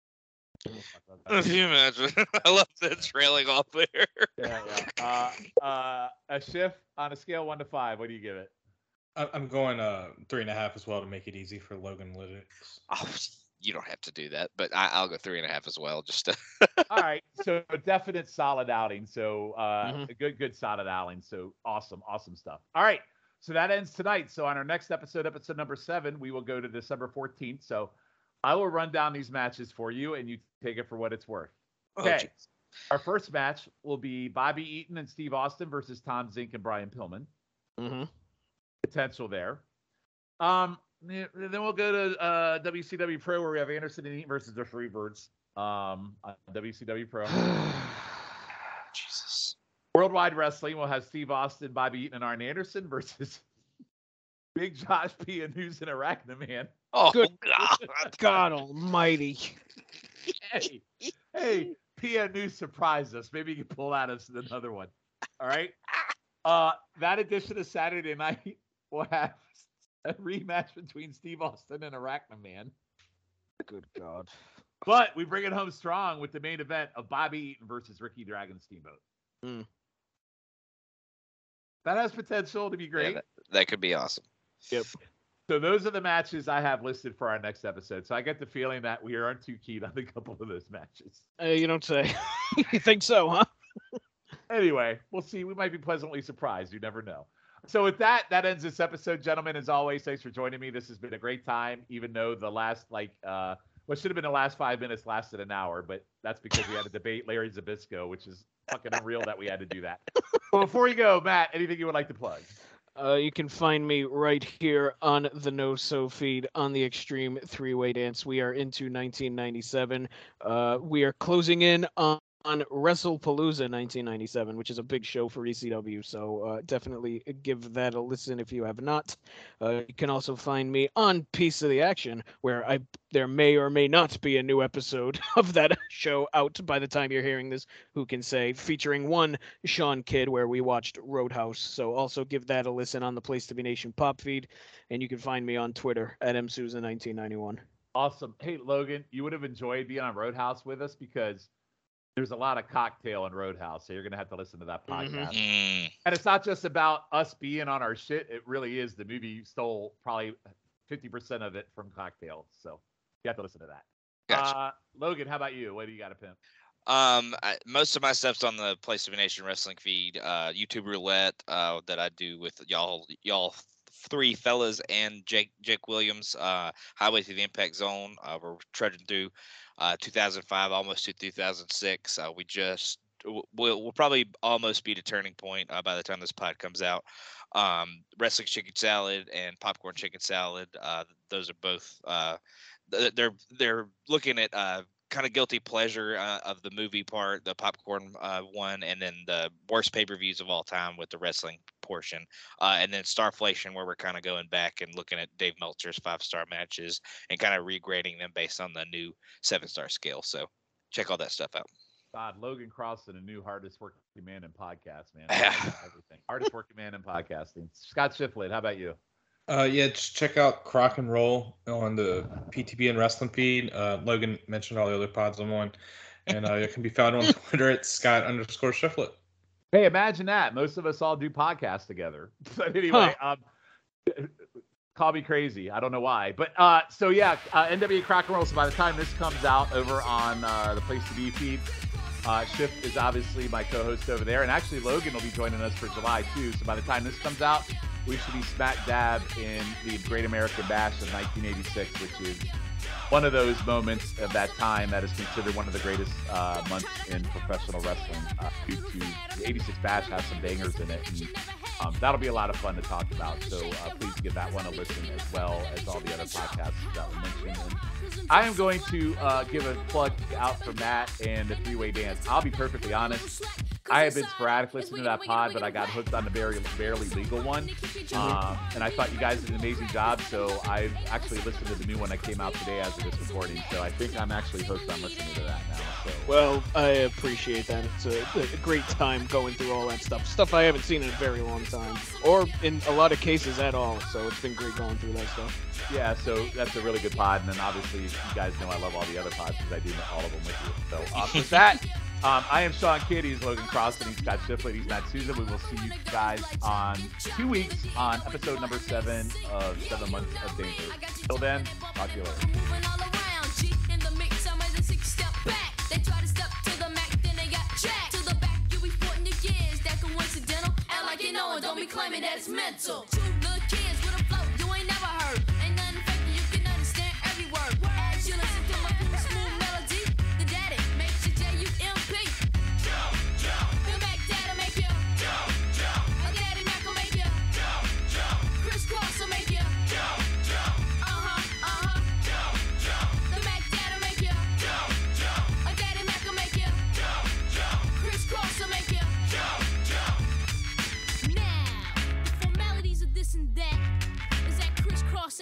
Can you imagine? I love that trailing off there. yeah, yeah. Uh, uh, a Schiff on a scale one to five. What do you give it? I- I'm going uh three and a half as well to make it easy for Logan Lytics. Oh, you don't have to do that, but I, I'll go three and a half as well. Just to, All right, so a definite solid outing. So uh, Mhm. a good, good solid outing. So awesome, awesome stuff. All right, so that ends tonight. So on our next episode, episode number seven, we will go to December fourteenth. So I will run down these matches for you, and you take it for what it's worth. Oh, Okay. jeez. Our first match will be Bobby Eaton and Steve Austin versus Tom Zenk and Brian Pillman. Mm-hmm. Potential there. Um, yeah, then we'll go to uh, WCW Pro where we have Anderson and Eaton versus the Freebirds. Um, on WCW Pro. Jesus. Worldwide Wrestling will have Steve Austin, Bobby Eaton, and Arn Anderson versus Big Josh P and Who's an Arachnaman. Oh Good God. God Almighty! Hey, hey, PN News surprised us. Maybe you can pull out us another one. All right. Uh, that edition of Saturday night will have a rematch between Steve Austin and Arachnaman. Good God! But we bring it home strong with the main event of Bobby Eaton versus Ricky Dragon Steamboat. Mm. That has potential to be Yeah, great. that, that could be awesome. Yep. So those are the matches I have listed for our next episode. So I get the feeling that we aren't too keen on a couple of those matches. Uh, you don't say. you think so, huh? Anyway, we'll see. We might be pleasantly surprised. You never know. So with that, that ends this episode, gentlemen. As always, thanks for joining me. This has been a great time, even though the last like uh what should have been the last five minutes lasted an hour, but that's because we had to debate Larry Zbyszko, which is fucking unreal that we had to do that. Well, before you go, Matt, anything you would like to plug? Uh, you can find me right here on the No So feed on the Extreme Three Way Dance. We are into 1997. Uh, we are closing in on, on WrestlePalooza 1997, which is a big show for ECW. So uh, definitely give that a listen if you have not. Uh, you can also find me on Piece of the Action, where I there may or may not be a new episode of that show out by the time you're hearing this. Who can say? Featuring one Sean Kidd, where we watched Roadhouse. So also give that a listen on the Place to Be Nation pop feed, and you can find me on Twitter at msusan1991. Awesome. Hey, Logan, you would have enjoyed being on Roadhouse with us because there's a lot of cocktail in Roadhouse. So you're going to have to listen to that Mhm. podcast. Mm, And it's not just about us being on our shit. It really is. The movie stole probably 50% of it from Cocktail, So you have to listen to that. Gotcha. Uh, Logan, how about you? What do you got to pimp? Um, I, most of my stuff's on the Place of a Nation Wrestling feed, uh, YouTube Roulette, uh, that I do with y'all, y'all three fellas and Jake, Jake Williams, uh, Highway to the Impact Zone. Uh, we're trudging through, uh, 2005, almost to 2006. Uh, we just, we'll, we'll probably almost be a turning point, uh, by the time this pod comes out. Um, Wrestling Chicken Salad and Popcorn Chicken Salad, uh, those are both, uh, they're, they're looking at, uh, kind of guilty pleasure uh, of the movie part, the popcorn uh, one, and then the worst pay per views of all time with the wrestling portion, uh, and then Starflation, where we're kind of going back and looking at Dave Meltzer's five star matches and kind of regrading them based on the new seven star scale. So check all that stuff out. God, Logan Cross Crossan, a new hardest working man in podcast, man. Everything. hardest working man in podcasting. Scott Shiflett, how about you? Uh, yeah, just check out Crock and Roll on the PTB and Wrestling feed. Uh, Logan mentioned all the other pods I'm on, and uh, it can be found on Twitter at Scott underscore Shiflett. Hey, imagine that. Most of us all do podcasts together. But anyway, um, call me crazy. I don't know why. But uh, so yeah, uh, NWA Crack and Roll. So by the time this comes out over on uh, the Place to Be feed, uh, Shift is obviously my co-host over there, and actually Logan will be joining us for July too. So by the time this comes out, we should be smack dab in the Great American Bash of 1986, which is one of those moments of that time that is considered one of the greatest uh, months in professional wrestling uh, due to the 86 Bash has some bangers in it. And, um, that'll be a lot of fun to talk about. So uh, please give that one a listen as well as all the other podcasts that we mentioned. And I am going to uh, give a plug out for Matt and the three way dance. I'll be perfectly honest. I have been sporadic listening to that pod, but I got hooked on the barely, barely legal one. Um, and I thought you guys did an amazing job. So I've actually listened to the new one that came out today as of this recording. So I think I'm actually hooked on listening to that now. So Well, I appreciate that. It's a, a great time going through all that stuff. Stuff I haven't seen in a very long time, or in a lot of cases at all. So it's been great going through that stuff. yeah, so that's a really good pod. And then obviously you guys know I love all the other pods because I do all of them with you. So off with that, um, I am Sean Kidd. He's Logan Crossan. He's Scott Shiflett. He's Matt Souza. We will see you guys on two weeks on episode number seven of Seven Months of Danger. Till then, talk to you later.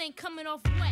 Ain't coming off wet.